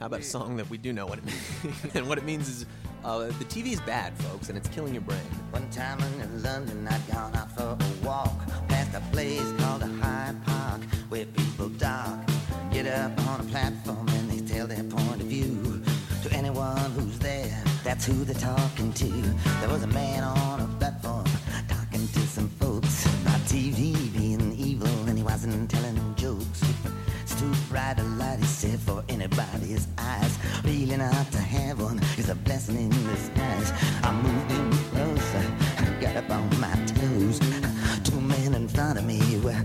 How about a song that we do know what it means? and what it means is uh, the TV is bad, folks, and it's killing your brain. One time in London, I'd gone out for a walk past a place called a Hyde Park where people talk, get up on a platform and they tell their point of view to anyone who's there. That's who they're talking to. There was a man on a platform talking to some folks about TV being evil, and telling jokes. Bright a light, for anybody's eyes. Reeling out to is a blessing in disguise. I moved in closer, got up on my toes. Two men in front of me were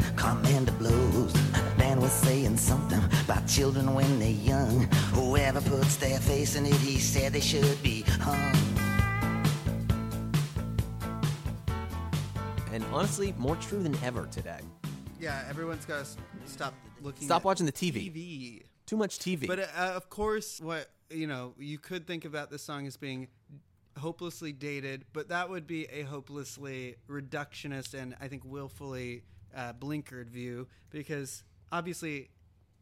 blows. Man was saying something about children when they're young. Whoever puts their face in it, he said they should be hung. And honestly, more true than ever today. Yeah, everyone's got to stop looking. Stop at watching the TV. TV. Too much TV. But uh, of course, what you know, you could think about this song as being hopelessly dated, but that would be a hopelessly reductionist and I think willfully uh, blinkered view because obviously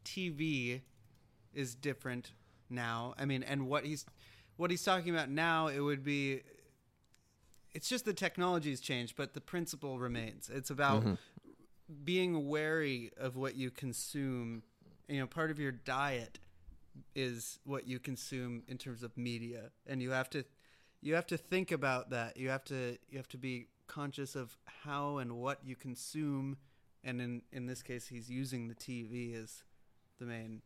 TV is different now. I mean, and what he's what he's talking about now, it would be. It's just the technology's changed, but the principle remains. It's about being wary of what you consume. You know, part of your diet is what you consume in terms of media, and you have to you have to think about that. You have to you have to be conscious of how and what you consume, and in in this case, he's using the TV as the main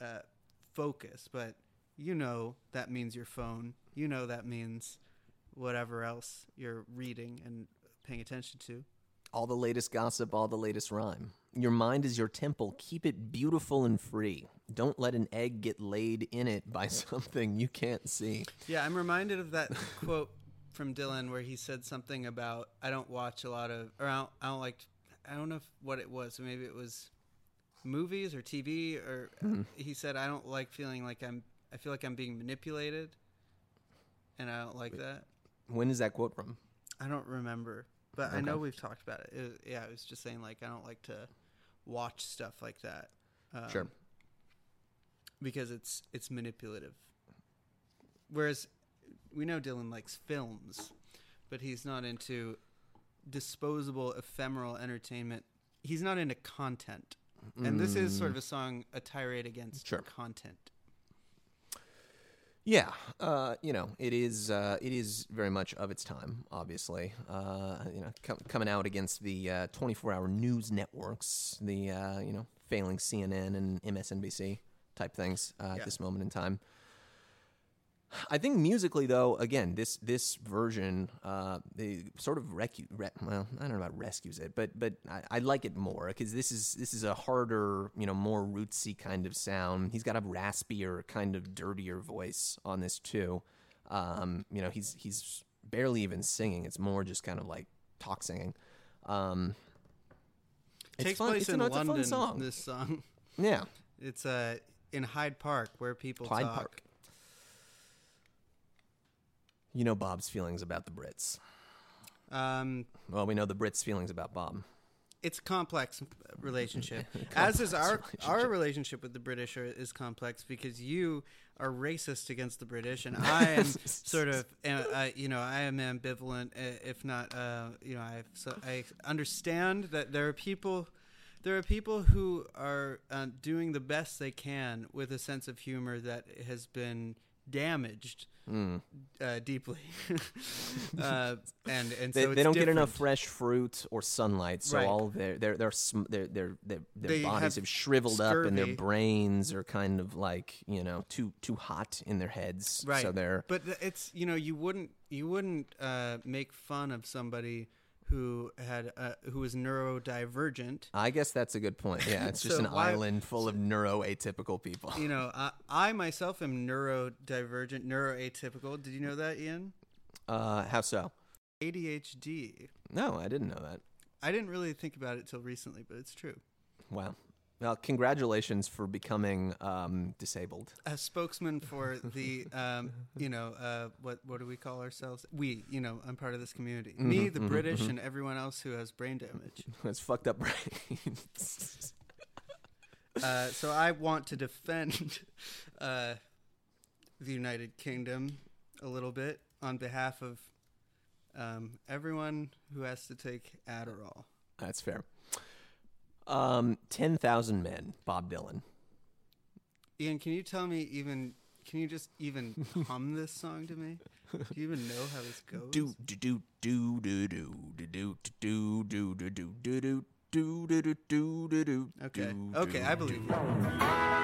uh, focus. But you know that means your phone. You know that means whatever else you're reading and paying attention to. All the latest gossip, all the latest rhyme. Your mind is your temple. Keep it beautiful and free. Don't let an egg get laid in it by something you can't see. Yeah, I'm reminded of that quote from Dylan where he said something about I don't watch a lot of or I don't, I don't like I don't know what it was. Maybe it was movies or TV or mm-hmm. he said I don't like feeling like I'm I feel like I'm being manipulated and I don't like that. When is that quote from? I don't remember, but I know we've talked about it. it yeah, I was just saying like I don't like to watch stuff like that. Um, Sure. because it's it's manipulative. Whereas we know Dylan likes films, but he's not into disposable, ephemeral entertainment. He's not into content. And this is sort of a song, a tirade against Mm. Sure. content. Yeah, uh, you know, it is. Uh, it is very much of its time. Obviously, uh, you know, com- coming out against the uh, 24-hour news networks, the uh, you know, failing CNN and MSNBC type things uh, at this moment in time. I think musically, though, again, this this version, uh, they sort of recu- re- well, I don't know about rescues it, but but I, I like it more because this is this is a harder, you know, more rootsy kind of sound. He's got a raspier, kind of dirtier voice on this too. Um, you know, he's he's barely even singing; it's more just kind of like talk singing. Um, it's Takes fun- place it's a- in no, it's a fun song. This song. yeah, It's uh, in Hyde Park where people Hyde talk. Park. You know Bob's feelings about the Brits. Um, Well, we know the Brits' feelings about Bob. it's a complex relationship, as is our Complex our relationship. relationship with the British are, is complex because you are racist against the British, and I am sort of, uh, uh, you know, I am ambivalent, uh, if not, uh, you know, I so I understand that there are people. There are people who are uh, doing the best they can with a sense of humor that has been damaged Mm. uh, deeply, uh, and and They, so they it's don't get enough fresh fruit or sunlight, so Right. all their their their their their their, their bodies have have, shriveled up, and their brains are kind of like you know too too hot in their heads. right So they're but it's you know you wouldn't you wouldn't uh, make fun of somebody who had uh, who was neurodivergent I guess that's a good point. Yeah, it's just So an why- island full of neuroatypical people. you know I, I myself am neurodivergent neuroatypical did you know that ian Uh, how so? adhd No, I didn't know that. i didn't really think about it till recently but it's true Wow. Well, congratulations for becoming um, disabled. a spokesman for the um, you know uh, what what do we call ourselves we you know i'm part of this community me the british and everyone else who has brain damage it's fucked up brains. Uh, so I want to defend uh, the United Kingdom a little bit on behalf of um, everyone who has to take Adderall. That's fair. Um, ten thousand men. Bob Dylan. Ian, can you tell me even? Can you just even hum this song to me? Do you even know how this goes? do do do do do do do do do do do do do do do do do do Okay. Okay, I believe you.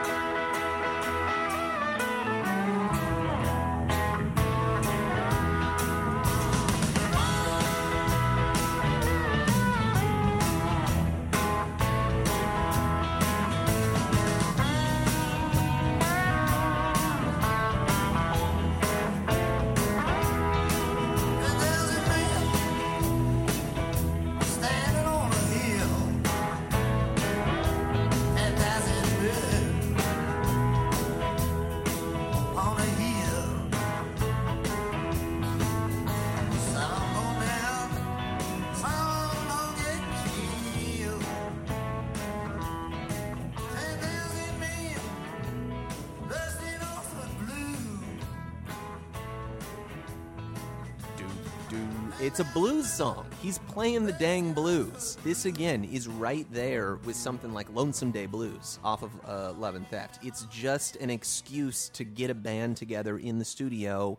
Song. He's playing the dang blues. This again is right there with something like Lonesome Day Blues off of uh, Love and Theft. It's just an excuse to get a band together in the studio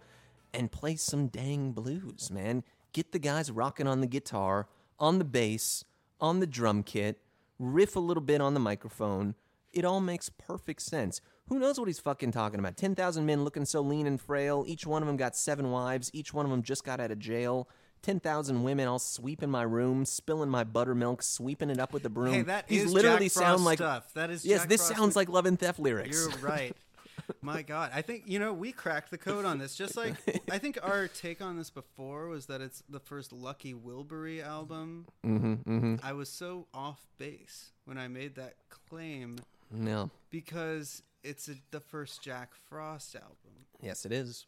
and play some dang blues, man. Get the guys rocking on the guitar, on the bass, on the drum kit, riff a little bit on the microphone. It all makes perfect sense. Who knows what he's fucking talking about? 10,000 men looking so lean and frail. Each one of them got seven wives. Each one of them just got out of jail. 10,000 women all sweeping my room, spilling my buttermilk, sweeping it up with the broom. Hey, that These is literally Jack sound Frost like stuff. That is Yes, Jack this Frost sounds like Love and Theft lyrics. You're right. My God, I think you know we cracked the code on this. Just like I think our take on this before was that it's the first Lucky Wilbury album. mm-hmm, mm-hmm. I was so off base when I made that claim No. because it's a, the first Jack Frost album. Yes, it is.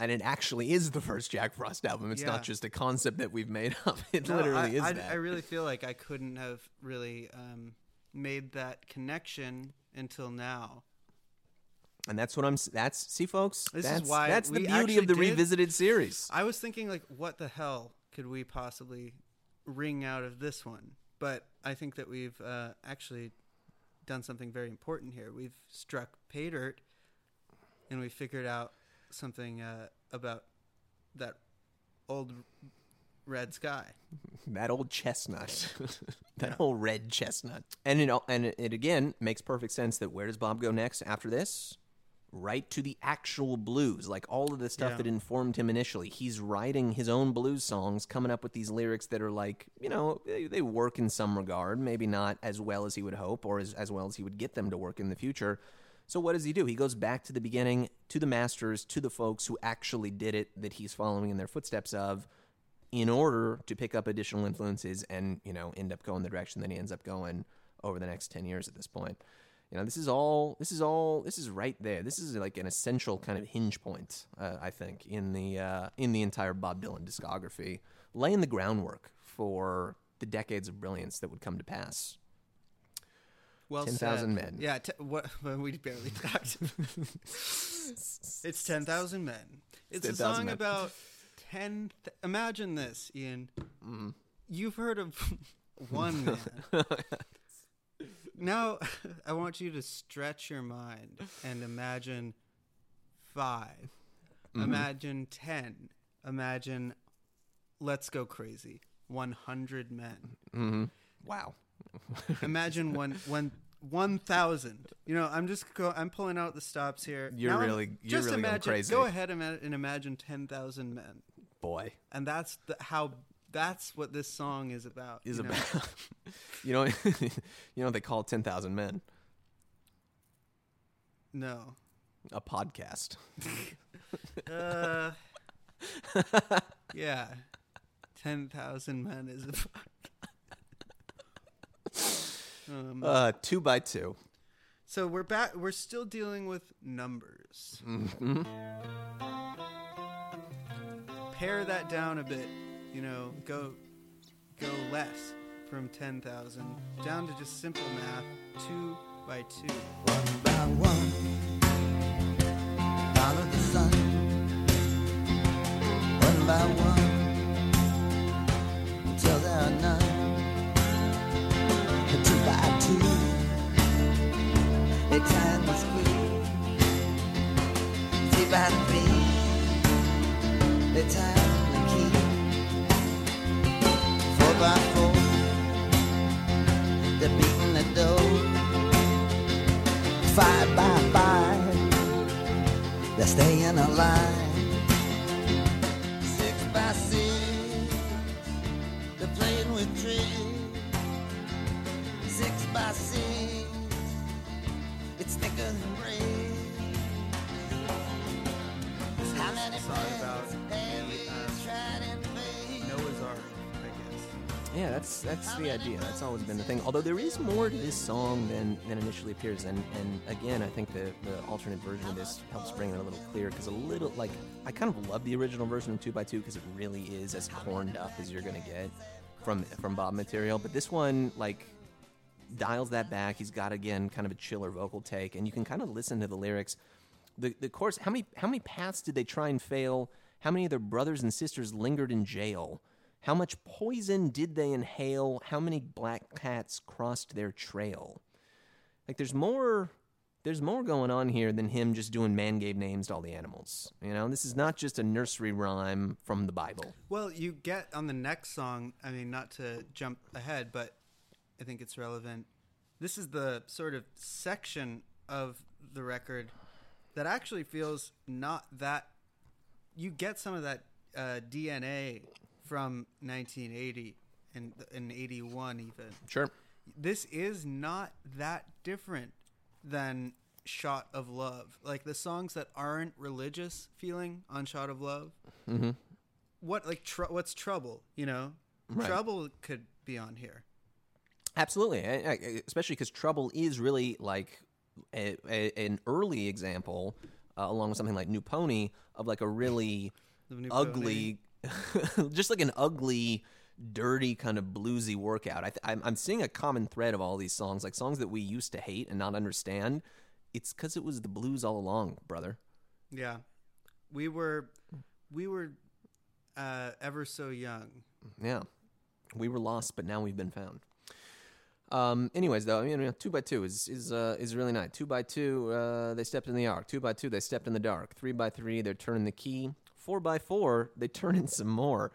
And it actually is the first Jack Frost album. It's Yeah. not just a concept that we've made up. It No, literally I, is I, that. I really feel like I couldn't have really um, made that connection until now. And that's what I'm. That's see, folks. This is that's, why that's the beauty of the did- revisited series. I was thinking like, what the hell could we possibly wring out of this one? But I think that we've uh, actually done something very important here. We've struck pay dirt, and we figured out something uh, about that old red sky. That old chestnut, that Yeah. old red chestnut, and it and it, it again makes perfect sense that where does Bob go next after this? Right to the actual blues, like all of the stuff Yeah. that informed him initially. He's writing his own blues songs, coming up with these lyrics that are like, you know, they, they work in some regard, maybe not as well as he would hope or as, as well as he would get them to work in the future. So what does he do? He goes back to the beginning, to the masters, to the folks who actually did it, that he's following in their footsteps of, in order to pick up additional influences and you know end up going the direction that he ends up going over the next 10 years at this point. You know this is all this is all this is right there. This is like an essential kind of hinge point uh, i think in the uh, in the entire bob dylan discography laying the groundwork for the decades of brilliance that would come to pass Well, 10,000 said. men. Yeah, t- what well, we barely talked. it's ten thousand men. It's a song men. about ten. Th- imagine this, Ian. Mm-hmm. You've heard of one man. now, I want you to stretch your mind and imagine 5 Mm-hmm. Imagine ten. Imagine, let's go crazy. One hundred men. mm-hmm. wow Imagine one one one thousand. You know, I'm just go. I'm pulling out the stops here. You're I'm- really- you're just really going imagine, crazy. Go ahead and, imagine ten thousand men, boy and that's the, how. That's what this song is about. is you know? about you know you know they call 10,000 men No. a podcast Uh, yeah. Ten thousand men is about. Um, uh, two by two so we're back. We're still dealing with numbers. Mm-hmm. pare that down a bit. You know, go go less from ten thousand down to just simple math, two by two. One by one, follow the sun. One by one, Four by four, beating the door five by five. They're staying alive. Six by six. They're playing with tricks. Six by six. It's thicker than bread. How many Song about friends have the, um, tried and failed? Noah's Ark, I guess. Yeah, that's that's the idea. That's always been the thing. Although there is more to this song than, than initially appears, and and again, I think the the alternate version of this helps bring it a little clearer because a little like I kind of love the original version of two x two because it really is as corned up as you're gonna get from from Bob material. But this one like dials that back. He's got again kind of a chiller vocal take, and you can kind of listen to the lyrics. The the chorus. How many how many paths did they try and fail? How many of their brothers and sisters lingered in jail? How much poison did they inhale? How many black cats crossed their trail? Like there's more there's more going on here than him just doing man gave names to all the animals. You know, this is not just a nursery rhyme from the Bible. Well, you get on the next song. I mean, not to jump ahead, but I think it's relevant. This is the sort of section of the record that actually feels not that. You get some of that uh, DNA from 1980 and in 81 even. Sure. This is not that different than Shot of Love. Like the songs that aren't religious feeling on Shot of Love. Mm-hmm. What like tr- what's trouble? You know, Right. trouble could be on here. Absolutely, especially because Trouble is really like a, a, an early example, uh, along with something like New Pony, of like a really ugly, just like an ugly, dirty kind of bluesy workout. I th- I'm, I'm seeing a common thread of all these songs, like songs that we used to hate and not understand. it's because it was the blues all along, brother. Yeah, we were we were uh, ever so young. Yeah, we were lost, but now we've been found. Um, anyways, though, you know, two by two is is uh, is really nice. Two by two, uh, they stepped in the ark. Two by two, they stepped in the dark. Three by three, they're turning the key. Four by four, they turn in some more.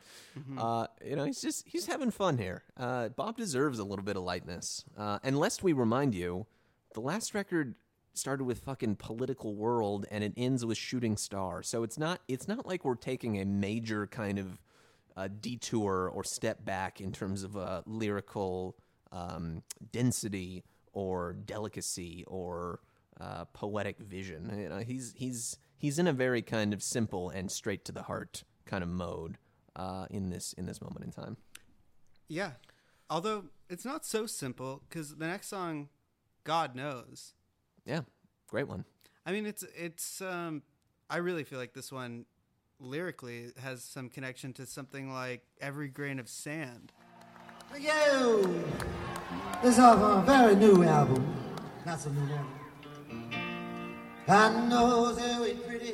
Uh, you know, he's just he's having fun here. Uh, Bob deserves a little bit of lightness. Uh, and lest we remind you, the last record started with fucking political world and it ends with shooting star. So it's not it's not like we're taking a major kind of uh, detour or step back in terms of uh, lyrical um, density or delicacy or uh, poetic vision. You know, he's he's he's in a very kind of simple and straight to the heart kind of mode uh, in this in this moment in time. Yeah, although it's not so simple because the next song, God knows. Yeah, great one. I mean, it's it's. Um, I really feel like this one, lyrically, has some connection to something like "Every Grain of Sand." Yo! This is a very new album. Not so new album. God knows that we pretty.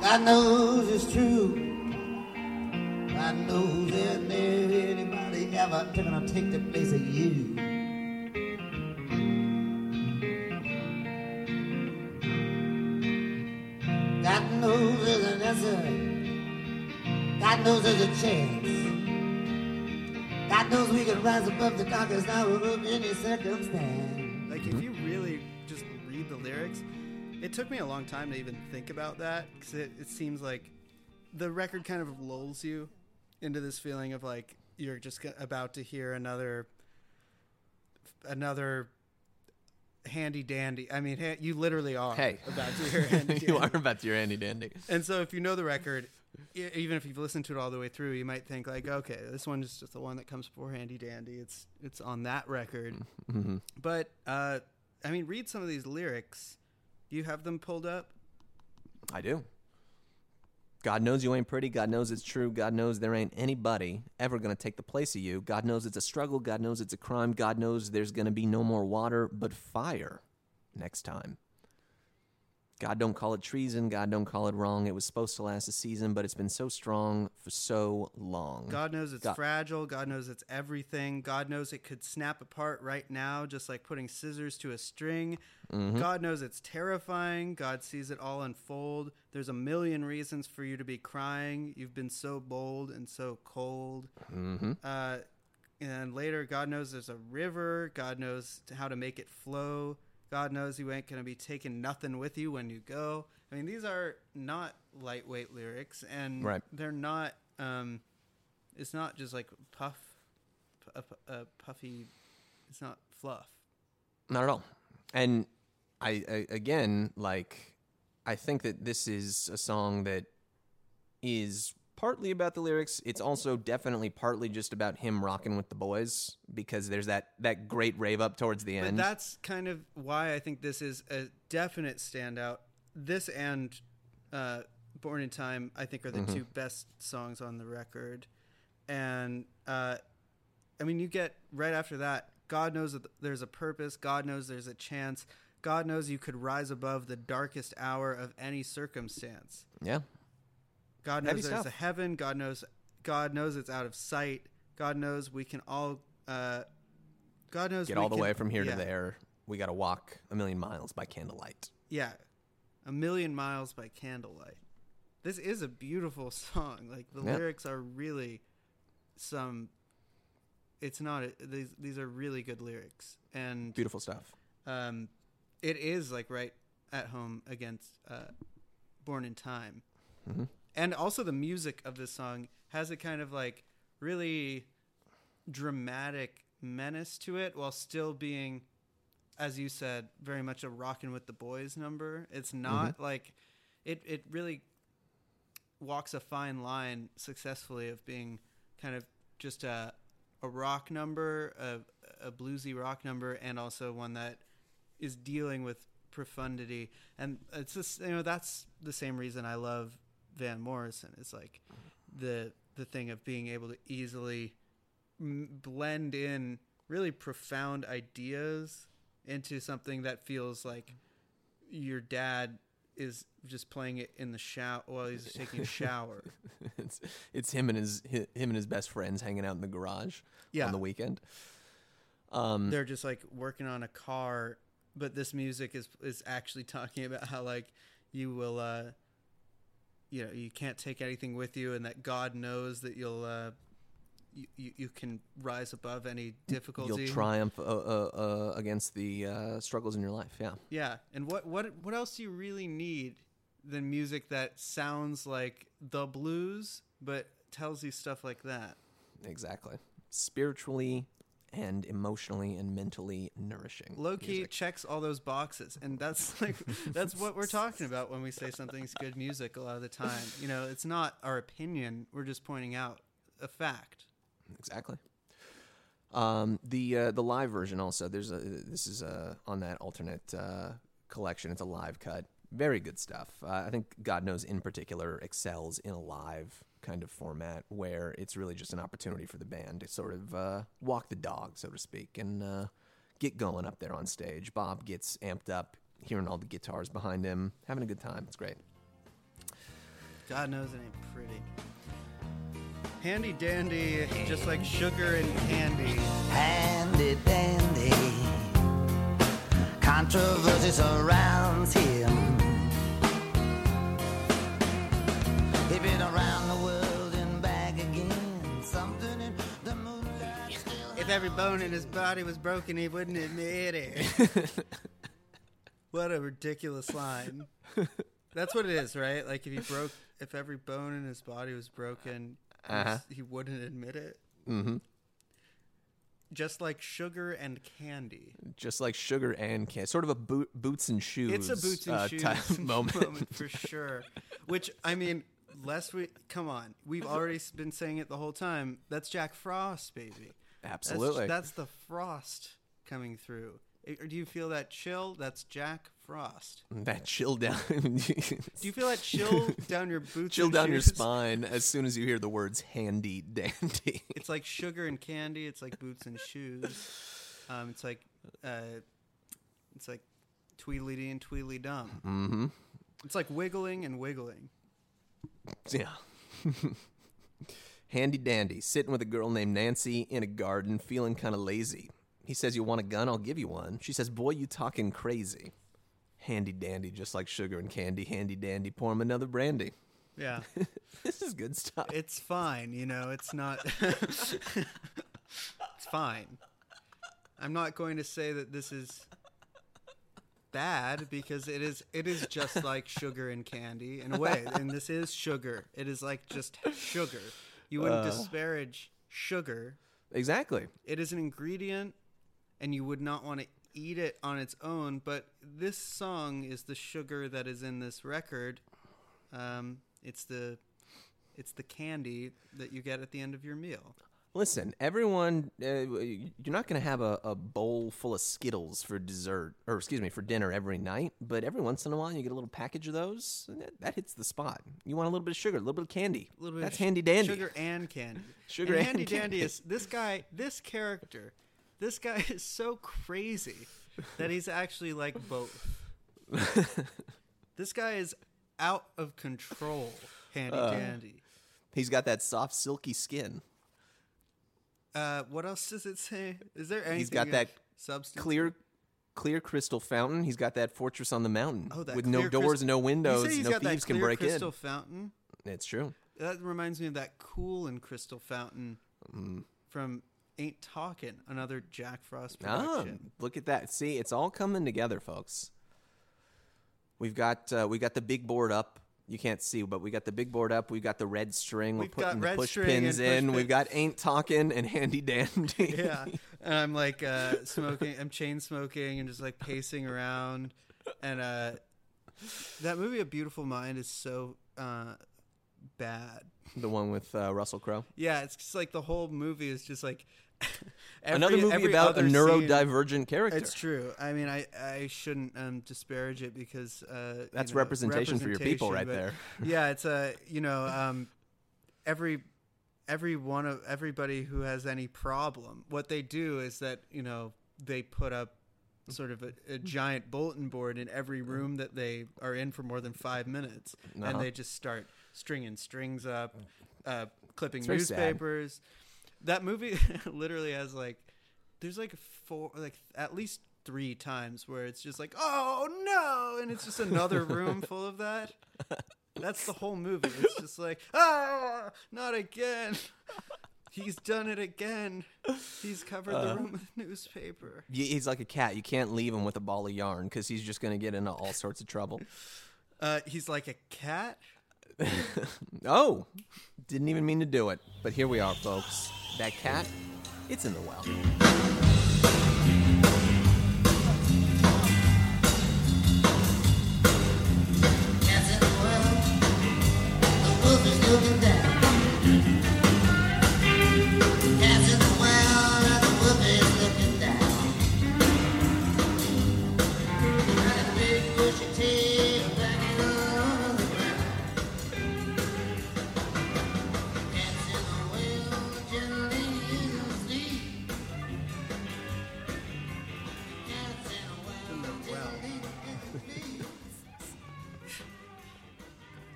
God knows it's true. God knows that never anybody ever gonna take the place of you. God knows there's an answer. God knows there's a chance. God knows we can rise above the darkest hour of any circumstance. Like, if you really just read the lyrics, it took me a long time to even think about that because it, it seems like the record kind of lulls you into this feeling of like you're just about to hear another another handy dandy. I mean, ha- you literally are Hey. about to hear handy you are dandy. about to your Andy Dandy. And so, if you know the record, even if you've listened to it all the way through, you might think like, okay, this one is just the one that comes before Handy Dandy. It's it's on that record. Mm-hmm. But uh, I mean, read some of these lyrics. Do you have them pulled up? I do. God knows you ain't pretty. God knows it's true. God knows there ain't anybody ever going to take the place of you. God knows it's a struggle. God knows it's a crime. God knows there's going to be no more water but fire next time. God don't call it treason. God don't call it wrong. It was supposed to last a season, but it's been so strong for so long. God knows it's God- fragile. God knows it's everything. God knows it could snap apart right now, just like putting scissors to a string. Mm-hmm. God knows it's terrifying. God sees it all unfold. There's a million reasons for you to be crying. You've been so bold and so cold. Mm-hmm. Uh, and later, God knows there's a river. God knows how to make it flow. God knows you ain't going to be taking nothing with you when you go. I mean, these are not lightweight lyrics, and Right. they're not. Um, it's not just like puff, a, a puffy. It's not fluff. Not at all. And I, I again like I think that this is a song that is partly about the lyrics. It's also definitely partly just about him rocking with the boys because there's that that great rave up towards the end. But that's kind of why I think this is a definite standout. This and uh, "Born in Time" I think are the two best songs on the record. And uh, I mean, you get right after that. God knows that there's a purpose. God knows there's a chance. God knows you could rise above the darkest hour of any circumstance. yeah. God knows there's a heaven. God knows. God knows it's out of sight. God knows we can all. Uh, God knows we can Get all the can- way from here yeah. to there. We got to walk a million miles by candlelight. Yeah, a million miles by candlelight. This is a beautiful song. Like the Yeah. lyrics are really some. It's not. A, these these are really good lyrics, and Beautiful stuff. um, it is like right at home against uh, "Born in Time," Mhm. And also the music of this song has a kind of like really dramatic menace to it, while still being, as you said, very much a rocking with the Boys" number. It's not mm-hmm. like it. It really walks a fine line successfully of being kind of just a a rock number, a, a bluesy rock number, and also one that is dealing with profundity. And it's just you know that's the same reason I love Van Morrison. is like the the thing of being able to easily m- blend in really profound ideas into something that feels like your dad is just playing it in the shower while he's taking a shower. it's it's him and his him and his best friends hanging out in the garage Yeah. on the weekend. Um, They're just like working on a car, but this music is is actually talking about how like you will uh you know, you can't take anything with you and that God knows that you'll uh you, you, can rise above any difficulty. you'll triumph uh, uh, uh, against the uh, struggles in your life. Yeah. Yeah, and what what what else do you really need than music that sounds like the blues but tells you stuff like that? Exactly. Spiritually and emotionally and mentally nourishing. Low key music. checks all those boxes, and that's like that's what we're talking about when we say something's good music. A lot of the time, you know, it's not our opinion; we're just pointing out a fact. Exactly. Um, the uh, the live version also. There's a this is uh on that alternate uh, collection. It's a live cut. Very good stuff. Uh, I think God knows in particular excels in a live kind of format where it's really just an opportunity for the band to sort of uh, walk the dog, so to speak, and uh, get going up there on stage. Bob gets amped up, hearing all the guitars behind him, having a good time. It's great. God knows it ain't pretty. Handy dandy, just like sugar and candy. handy dandy. Controversy surrounds him. If every bone in his body was broken, he wouldn't admit it. what a ridiculous line. That's what it is, right? Like if he broke, if every bone in his body was broken, he Uh-huh. he wouldn't admit it. hmm Just like sugar and candy. Just like sugar and can, sort of a boot, boots and shoes. It's a boots and uh, shoes type moment. for sure. Which I mean, lest we come on, we've already been saying it the whole time. That's Jack Frost, baby. That's- Absolutely. That's, the frost coming through. Or do you feel that chill? That's Jack Frost. that chill down. Do you feel that chill down your boots? chill and down your spine as soon as you hear the words handy dandy. It's like sugar and candy. It's like boots and shoes. Um, it's like, uh, it's like Tweedledee and Tweedledee Dum. mm-hmm. It's like wiggling and wiggling. Yeah. handy dandy, sitting with a girl named Nancy in a garden, feeling kind of lazy. He says, "You want a gun? I'll give you one." She says, "Boy, you talking crazy." Handy dandy, just like sugar and candy. Handy dandy, pour him another brandy. Yeah. This is good stuff. it's fine, you know, it's not it's fine. I'm not going to say that this is bad because it is it is just like sugar and candy in a way. And this is sugar. It is like just sugar. You wouldn't disparage sugar. exactly. It is an ingredient and you would not want to eat it on its own, but this song is the sugar that is in this record. Um, it's the it's the candy that you get at the end of your meal. Listen, everyone, uh, you're not going to have a, a bowl full of Skittles for dessert, or excuse me, for dinner every night. But every once in a while, you get a little package of those. And that, that hits the spot. You want a little bit of sugar, a little bit of candy. A little bit That's handy dandy. Sugar and candy. Sugar and and handy dandy is this guy. This character. This guy is so crazy that he's actually like both. this guy is out of control. Handy Uh. dandy. He's got that soft, silky skin. Uh, what else does it say? Is there anything? He's got that substance. Clear, clear crystal fountain. He's got that fortress on the mountain Oh, that with no clear doors, crys- no You windows, say he's no got that thieves can clear break crystal fountain. It's true. That reminds me of that cool and crystal fountain Mm. from Ain't Talkin', another Jack Frost Ah, production. look at that. See, it's all coming together, folks. We've got uh, we got the big board up. You can't see, but we got the big board up. We've got the red string. We've We're putting the push pins push in. We've got ain't talking and handy dandy. yeah, and I'm like uh, smoking. I'm chain smoking and just like pacing around. And uh, that movie, A Beautiful Mind, is so uh, bad. the one with uh, Russell Crowe. Yeah, it's just like the whole movie is just like every- Another movie about a other scene- neurodivergent character. It's true. I mean, I I shouldn't um, disparage it because uh, you That's know, representation for your people right there. yeah, it's a you know um, every every one of everybody who has any problem, what they do is that you know they put up sort of a, a giant bulletin board in every room that they are in for more than five minutes, Uh-huh. and they just start stringing strings up, uh, clipping newspapers. sad. That movie literally has like, there's like four, like at least three times where it's just like, oh no, and it's just another room full of that. That's the whole movie. It's just like, ah, not again. He's done it again. He's covered Uh. the room with newspaper. He's like a cat. You can't leave him with a ball of yarn because he's just going to get into all sorts of trouble. Uh, he's like a cat. Oh, didn't even mean to do it. But here we are, folks. That cat, it's in the well.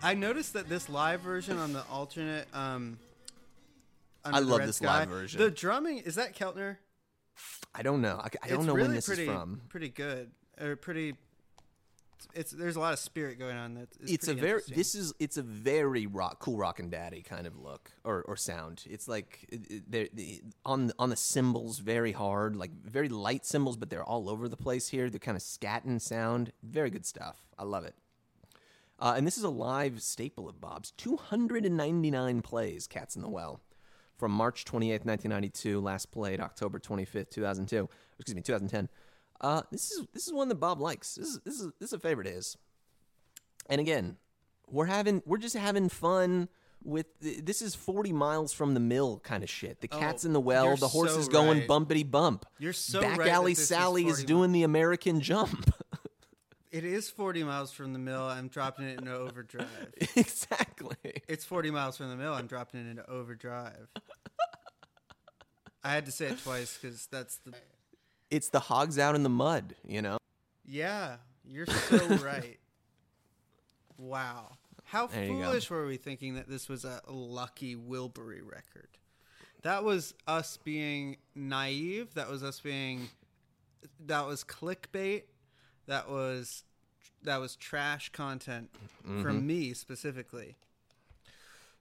I noticed that this live version on the alternate. Um, I love this Sky, live version. The drumming is that Keltner. I don't know. I, I don't it's know really when this pretty, is from. Pretty good, or pretty. It's there's a lot of spirit going on. That It's a very this is it's a very rock cool rockin' daddy kind of look or, or sound. It's like they're the, on on the cymbals very hard, like very light cymbals, but they're all over the place here. They're kind of scatting sound. Very good stuff. I love it. Uh, and this is a live staple of Bob's. 299 plays, Cats in the Well, from March 28th, 1992. Last played October 25th, 2002. Excuse me, 2010. Uh, this is this is one that Bob likes. This is this is this is a favorite of his. And again, we're having we're just having fun with this is 40 miles from the mill kind of shit. The cat's Oh, in the well, the horse so is going right. bumpity bump. You're so Back right alley is Sally is 40 doing the American jump. It is 40 miles from the mill. I'm dropping it into overdrive. exactly. It's 40 miles from the mill. I'm dropping it into overdrive. I had to say it twice because that's the. It's the hogs out in the mud, you know. Yeah, you're so right. Wow. How There foolish were we thinking that this was a lucky Wilbury record? That was us being naive. That was us being. That was clickbait. That was. That was trash content Mm-hmm. from me specifically.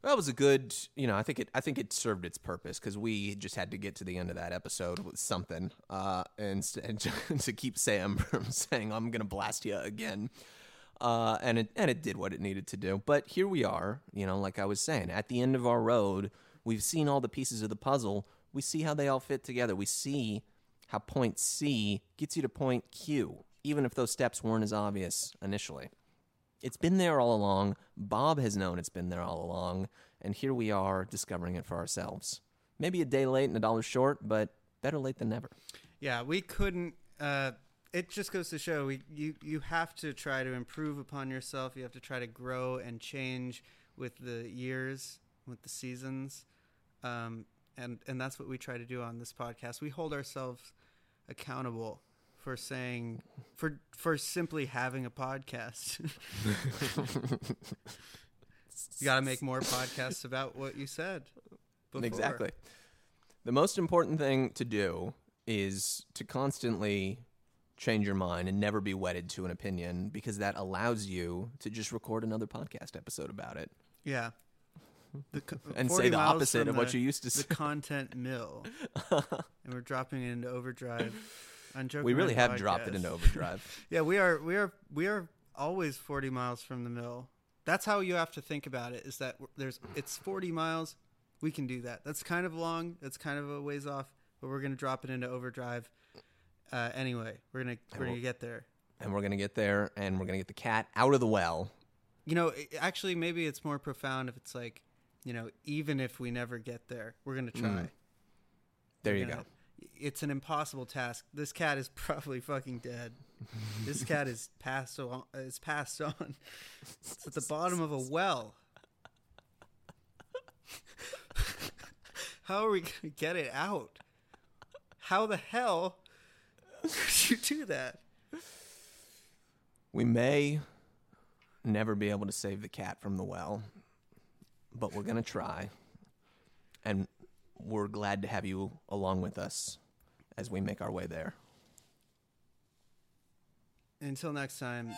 That was a good, you know. I think it. I think it served its purpose because we just had to get to the end of that episode with something, uh, and, and to, keep Sam from saying I'm gonna blast you again, uh, and it and it did what it needed to do. But here we are, you know, like I was saying, at the end of our road, we've seen all the pieces of the puzzle. We see how they all fit together. We see how point C gets you to point Q, even if those steps weren't as obvious initially. It's been there all along. Bob has known it's been there all along, and here we are discovering it for ourselves. Maybe a day late and a dollar short, but better late than never. Yeah, we couldn't. Uh, it just goes to show you you have to try to improve upon yourself. You have to try to grow and change with the years, with the seasons, um, and and that's what we try to do on this podcast. We hold ourselves accountable for saying for for simply having a podcast. you got to make more podcasts about what you said. Before. Exactly. The most important thing to do is to constantly change your mind and never be wedded to an opinion because that allows you to just record another podcast episode about it. Yeah. The, co- And say the opposite of what you used to The say. content mill. and we're dropping it into overdrive. On Joke We really have dropped it into overdrive. Yeah, we are we are we are always 40 miles from the mill. That's how you have to think about it is that there's it's 40 miles. We can do that. That's kind of long. That's kind of a ways off, but we're going to drop it into overdrive. Uh, anyway, we're going to we're going we'll- to get there. and we're going to get there and we're going to get the cat out of the well. You know, it, actually maybe it's more profound if it's like, you know, even if we never get there, we're going to try. Mm. There We're you gonna- go it's an impossible task. This cat is probably fucking dead. this cat is passed on. It's passed on. It's at the bottom of a well. How are we gonna get it out? How the hell could you do that? We may never be able to save the cat from the well, but we're gonna try. And we're glad to have you along with us as we make our way there. Until next time.